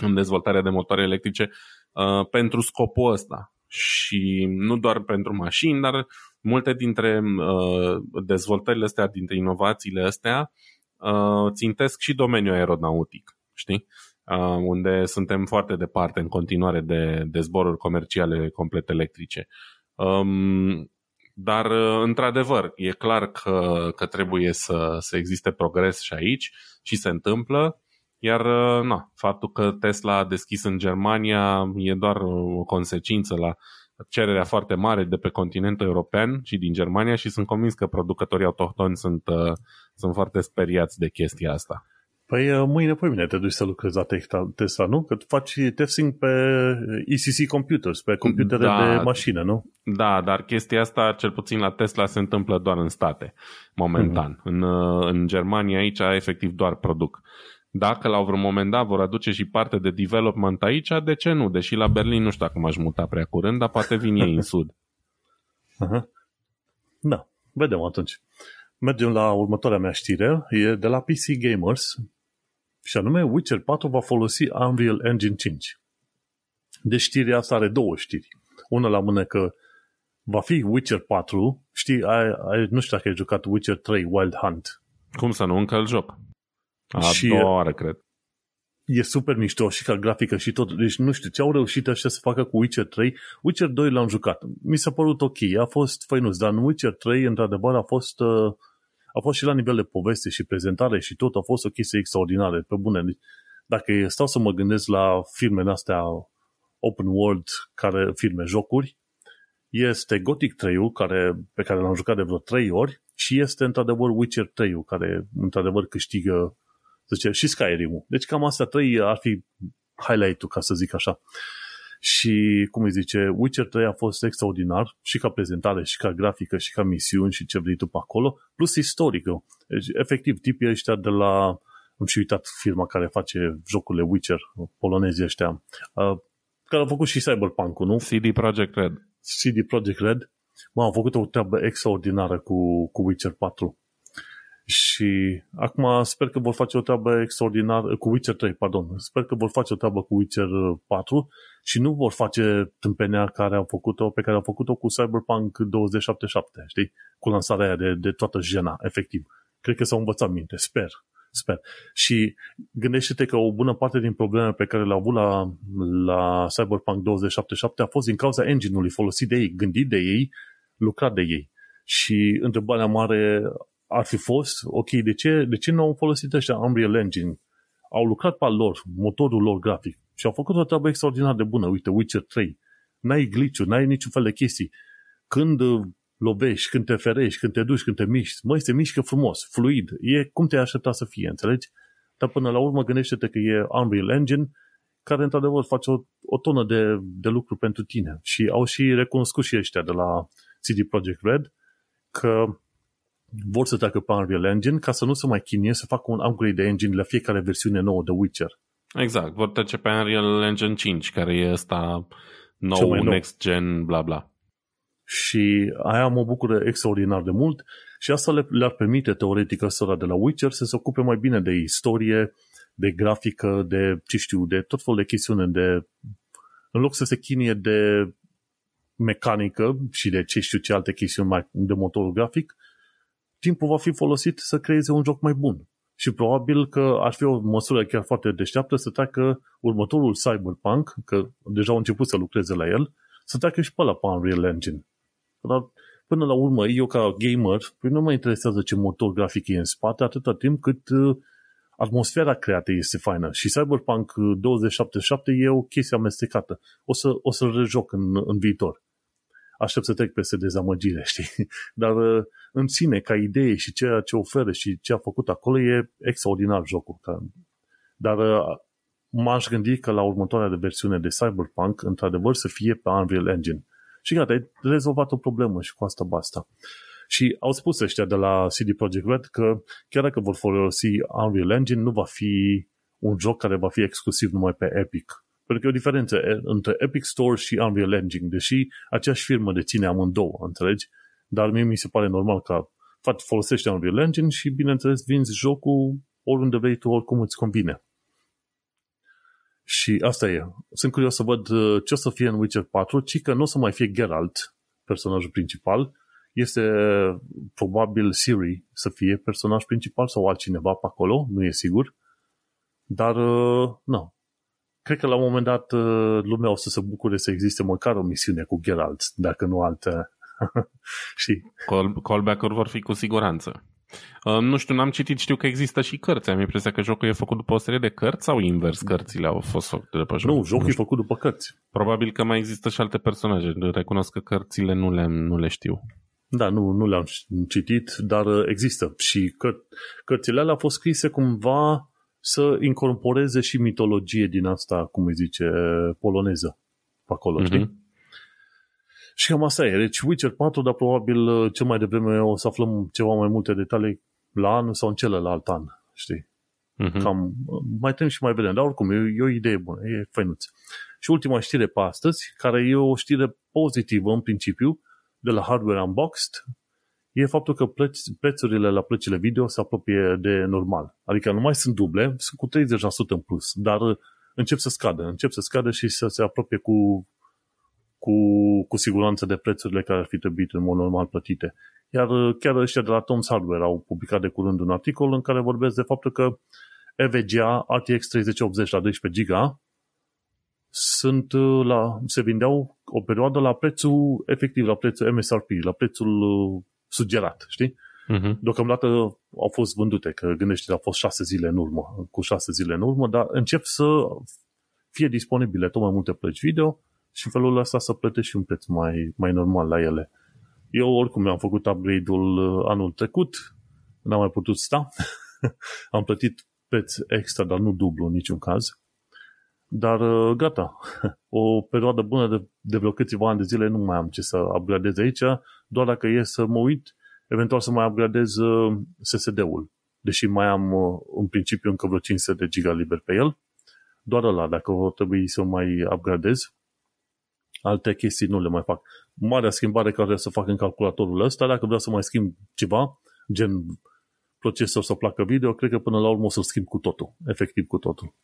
Speaker 2: în dezvoltarea de motoare electrice uh, pentru scopul ăsta. Și nu doar pentru mașini, dar multe dintre uh, dezvoltările astea, dintre inovațiile astea, uh, țintesc și domeniul aeronautic, știi? Uh, unde suntem foarte departe în continuare de, de zboruri comerciale complet electrice. Um, dar, uh, într-adevăr, e clar că, că trebuie să, să existe progres și aici și se întâmplă. Iar uh, na, faptul că Tesla a deschis în Germania e doar o consecință la cererea foarte mare de pe continentul european și din Germania și sunt convins că producătorii autohtoni sunt, uh, sunt foarte speriați de chestia asta.
Speaker 1: Păi uh, mâine, pe mine te duci să lucrezi la Tesla, nu? Că tu faci testing pe ECC computers, pe computere da, de mașină, nu?
Speaker 2: Da, dar chestia asta, cel puțin la Tesla, se întâmplă doar în state, momentan. Mm-hmm. În, uh, în Germania aici, efectiv, doar produc. Dacă la vreun moment dat vor aduce și parte de development aici, de ce nu? Deși la Berlin nu știu dacă m-aș muta prea curând, dar poate vin ei în sud.
Speaker 1: Uh-huh. Da, vedem atunci. Mergem la următoarea mea știre, e de la PC Gamers, și anume Witcher 4 va folosi Unreal Engine 5. Deci știrea asta are două știri. Una la mână că va fi Witcher 4, știi, ai, ai, nu știu dacă ai jucat Witcher 3 Wild Hunt.
Speaker 2: Cum să nu, încă îl joc. A și doua oară, cred.
Speaker 1: E super mișto și ca grafică și tot. Deci nu știu ce au reușit așa să facă cu Witcher 3. Witcher 2 l-am jucat. Mi s-a părut ok, a fost făinuț, dar în Witcher 3 într-adevăr a fost uh, a fost și la nivel de poveste și prezentare și tot, a fost o chestie extraordinară, pe bune. Dacă stau să mă gândesc la filmele astea open world, care filme, jocuri, este Gothic 3 care, pe care l-am jucat de vreo 3 ori și este într-adevăr Witcher 3 care într-adevăr câștigă zice, și Skyrim-ul. Deci cam astea trei ar fi highlight-ul, ca să zic așa. Și, cum îi zice, Witcher 3 a fost extraordinar și ca prezentare, și ca grafică, și ca misiuni, și ce vrei tu pe acolo, plus istorică. Deci, efectiv, tipii ăștia de la... Am și uitat firma care face jocurile Witcher, polonezii ăștia, care au făcut și Cyberpunk-ul, nu?
Speaker 2: CD Projekt Red.
Speaker 1: CD Projekt Red. Mă, au făcut o treabă extraordinară cu, cu Witcher 4. Și acum sper că vor face o treabă extraordinară cu Witcher 3, pardon. Sper că vor face o treabă cu Witcher 4 și nu vor face tâmpenea care au făcut-o, pe care au făcut-o cu Cyberpunk 2077, știi? Cu lansarea aia de, de toată jena, efectiv. Cred că s-au învățat minte, sper. Sper. Și gândește-te că o bună parte din problemele pe care le-au avut la, la Cyberpunk 2077 a fost din cauza engine-ului folosit de ei, gândit de ei, lucrat de ei. Și întrebarea mare ar fi fost, ok, de ce, de ce nu au folosit ăștia Unreal Engine? Au lucrat pe lor, motorul lor grafic și au făcut o treabă extraordinar de bună. Uite, Witcher 3. N-ai glitch n-ai niciun fel de chestii. Când uh, lovești, când te ferești, când te duci, când te miști, măi, se mișcă frumos, fluid. E cum te-ai aștepta să fie, înțelegi? Dar până la urmă gândește-te că e Unreal Engine care într-adevăr face o, o tonă de, de lucru pentru tine. Și au și recunoscut și ăștia de la CD Projekt Red că vor să treacă pe Unreal Engine ca să nu se mai chinie să facă un upgrade de engine la fiecare versiune nouă de Witcher.
Speaker 2: Exact, vor trece pe Unreal Engine 5, care e ăsta nou, nou, next gen, bla bla.
Speaker 1: Și aia mă bucură extraordinar de mult și asta le, le-ar permite teoretic ăstora de la Witcher să se ocupe mai bine de istorie, de grafică, de, ce știu, de tot felul de chestiune, de în loc să se chinie de mecanică și de ce știu ce alte chestiuni mai de motorul grafic, timpul va fi folosit să creeze un joc mai bun. Și probabil că ar fi o măsură chiar foarte deșteaptă să treacă următorul Cyberpunk, că deja au început să lucreze la el, să treacă și pe ăla pe Unreal Engine. Dar până la urmă, eu ca gamer, păi nu mă interesează ce motor grafic e în spate, atâta timp cât uh, atmosfera creată este faină. Și Cyberpunk 2077 e o chestie amestecată. O, să, o să-l rejoc în, în viitor. Aștept să trec peste dezamăgire, știi? Dar uh, în sine, ca idee și ceea ce oferă și ce a făcut acolo, e extraordinar jocul. Dar uh, m-aș gândi că la următoarea de versiune de Cyberpunk, într-adevăr, să fie pe Unreal Engine. Și gata, ai rezolvat o problemă și cu asta basta. Și au spus ăștia de la CD Projekt Red că chiar dacă vor folosi Unreal Engine, nu va fi un joc care va fi exclusiv numai pe Epic. Pentru că e o diferență între Epic Store și Unreal Engine, deși aceeași firmă deține amândouă, înțelegi? Dar mie mi se pare normal că folosești Unreal Engine și, bineînțeles, vinzi jocul oriunde vrei tu, oricum îți convine. Și asta e. Sunt curios să văd uh, ce o să fie în Witcher 4, ci că nu o să mai fie Geralt, personajul principal, este probabil Siri să fie personaj principal sau altcineva pe acolo, nu e sigur. Dar, uh, nu. Cred că la un moment dat uh, lumea o să se bucure să existe măcar o misiune cu Geralt, dacă nu alte. Știi?
Speaker 2: Call, callback-uri vor fi cu siguranță. Uh, nu știu, n-am citit, știu că există și cărți. Am impresia că jocul e făcut după o serie de cărți sau invers cărțile au fost făcute după
Speaker 1: joc? Nu, jocul nu e făcut după cărți.
Speaker 2: Probabil că mai există și alte personaje. Recunosc că cărțile nu le, nu le știu.
Speaker 1: Da, nu, nu le-am citit, dar uh, există. Și căr- cărțile alea au fost scrise cumva să incorporeze și mitologie din asta, cum îi zice, poloneză pe acolo, mm-hmm. știi? Și cam asta e. Deci Witcher 4, dar probabil uh, cel mai devreme o să aflăm ceva mai multe detalii la anul sau în celălalt an, știi? Uh-huh. Cam, uh, mai tem și mai vedem, dar oricum e, e o idee bună, e fainuț. Și ultima știre pe astăzi, care e o știre pozitivă în principiu, de la Hardware Unboxed, e faptul că plăci, prețurile la plăcile video se apropie de normal. Adică nu mai sunt duble, sunt cu 30% în plus, dar uh, încep să scadă, încep să scadă și să se apropie cu cu, cu siguranță de prețurile care ar fi trebuit în mod normal plătite. Iar uh, chiar ăștia de la Tom's Hardware au publicat de curând un articol în care vorbesc de faptul că EVGA RTX 3080 la 12 GB sunt uh, la, se vindeau o perioadă la prețul efectiv, la prețul MSRP, la prețul uh, sugerat, știi? Uh-huh. Deocamdată au fost vândute, că gândește, au fost șase zile în urmă, cu șase zile în urmă, dar încep să fie disponibile tot mai multe plăci video și în felul ăsta să plătești și un preț mai, mai normal la ele. Eu oricum mi-am făcut upgrade-ul uh, anul trecut, n-am mai putut sta, am plătit preț extra, dar nu dublu în niciun caz. Dar uh, gata, o perioadă bună de, de vreo câțiva ani de zile nu mai am ce să upgradez aici, doar dacă e să mă uit, eventual să mai upgradez uh, SSD-ul, deși mai am în principiu încă vreo 500 de giga liber pe el, doar ăla, dacă o trebui să mai upgradez, alte chestii nu le mai fac. Marea schimbare care să fac în calculatorul ăsta, dacă vreau să mai schimb ceva, gen procesor sau placă video, cred că până la urmă o să-l schimb cu totul, efectiv cu totul.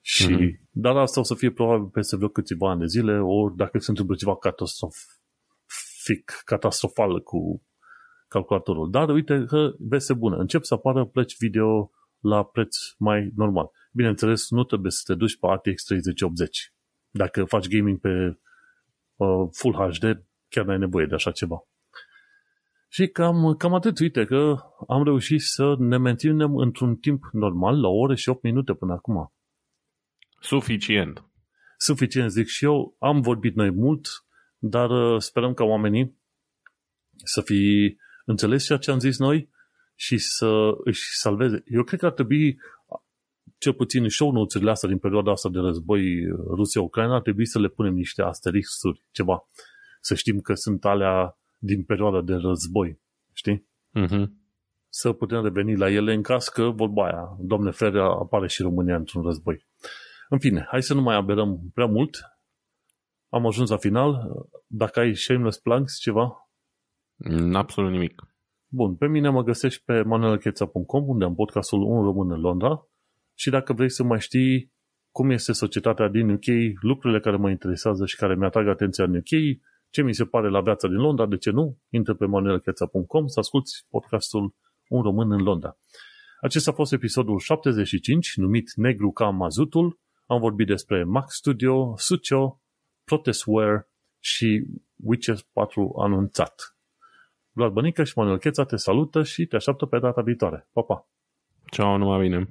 Speaker 1: Și, mm-hmm. Dar asta o să fie probabil peste vreo câțiva ani de zile, ori dacă se întâmplă ceva catastrofic, catastrofal cu calculatorul. Dar uite că veste bună. Încep să apară plăci video la preț mai normal. Bineînțeles, nu trebuie să te duci pe RTX 3080 dacă faci gaming pe uh, Full HD, chiar n-ai nevoie de așa ceva. Și cam, cam atât, uite că am reușit să ne menținem într-un timp normal, la o oră și 8 minute până acum.
Speaker 2: Suficient.
Speaker 1: Suficient, zic și eu. Am vorbit noi mult, dar uh, sperăm ca oamenii să fi înțeles ceea ce am zis noi și să își salveze. Eu cred că ar trebui cel puțin show notes-urile astea din perioada asta de război Rusia-Ucraina, ar trebui să le punem niște asterixuri, ceva. Să știm că sunt alea din perioada de război, știi? Uh-huh. Să putem reveni la ele în caz că, vorba aia, doamne fere, apare și România într-un război. În fine, hai să nu mai aberăm prea mult. Am ajuns la final. Dacă ai shameless plugs, ceva?
Speaker 2: Absolut nimic.
Speaker 1: Bun, pe mine mă găsești pe manuelcheța.com unde am podcastul Un Român în Londra și dacă vrei să mai știi cum este societatea din UK, lucrurile care mă interesează și care mi-atrag atenția în UK, ce mi se pare la viața din Londra, de ce nu, intră pe manuelcheța.com să asculti podcastul Un Român în Londra. Acesta a fost episodul 75, numit Negru ca mazutul. Am vorbit despre Mac Studio, Sucio, Protestware și Witcher 4 anunțat. Vlad Bănică și Manuel Cheța te salută și te așteaptă pe data viitoare. Pa, pa!
Speaker 2: Ceau, numai bine!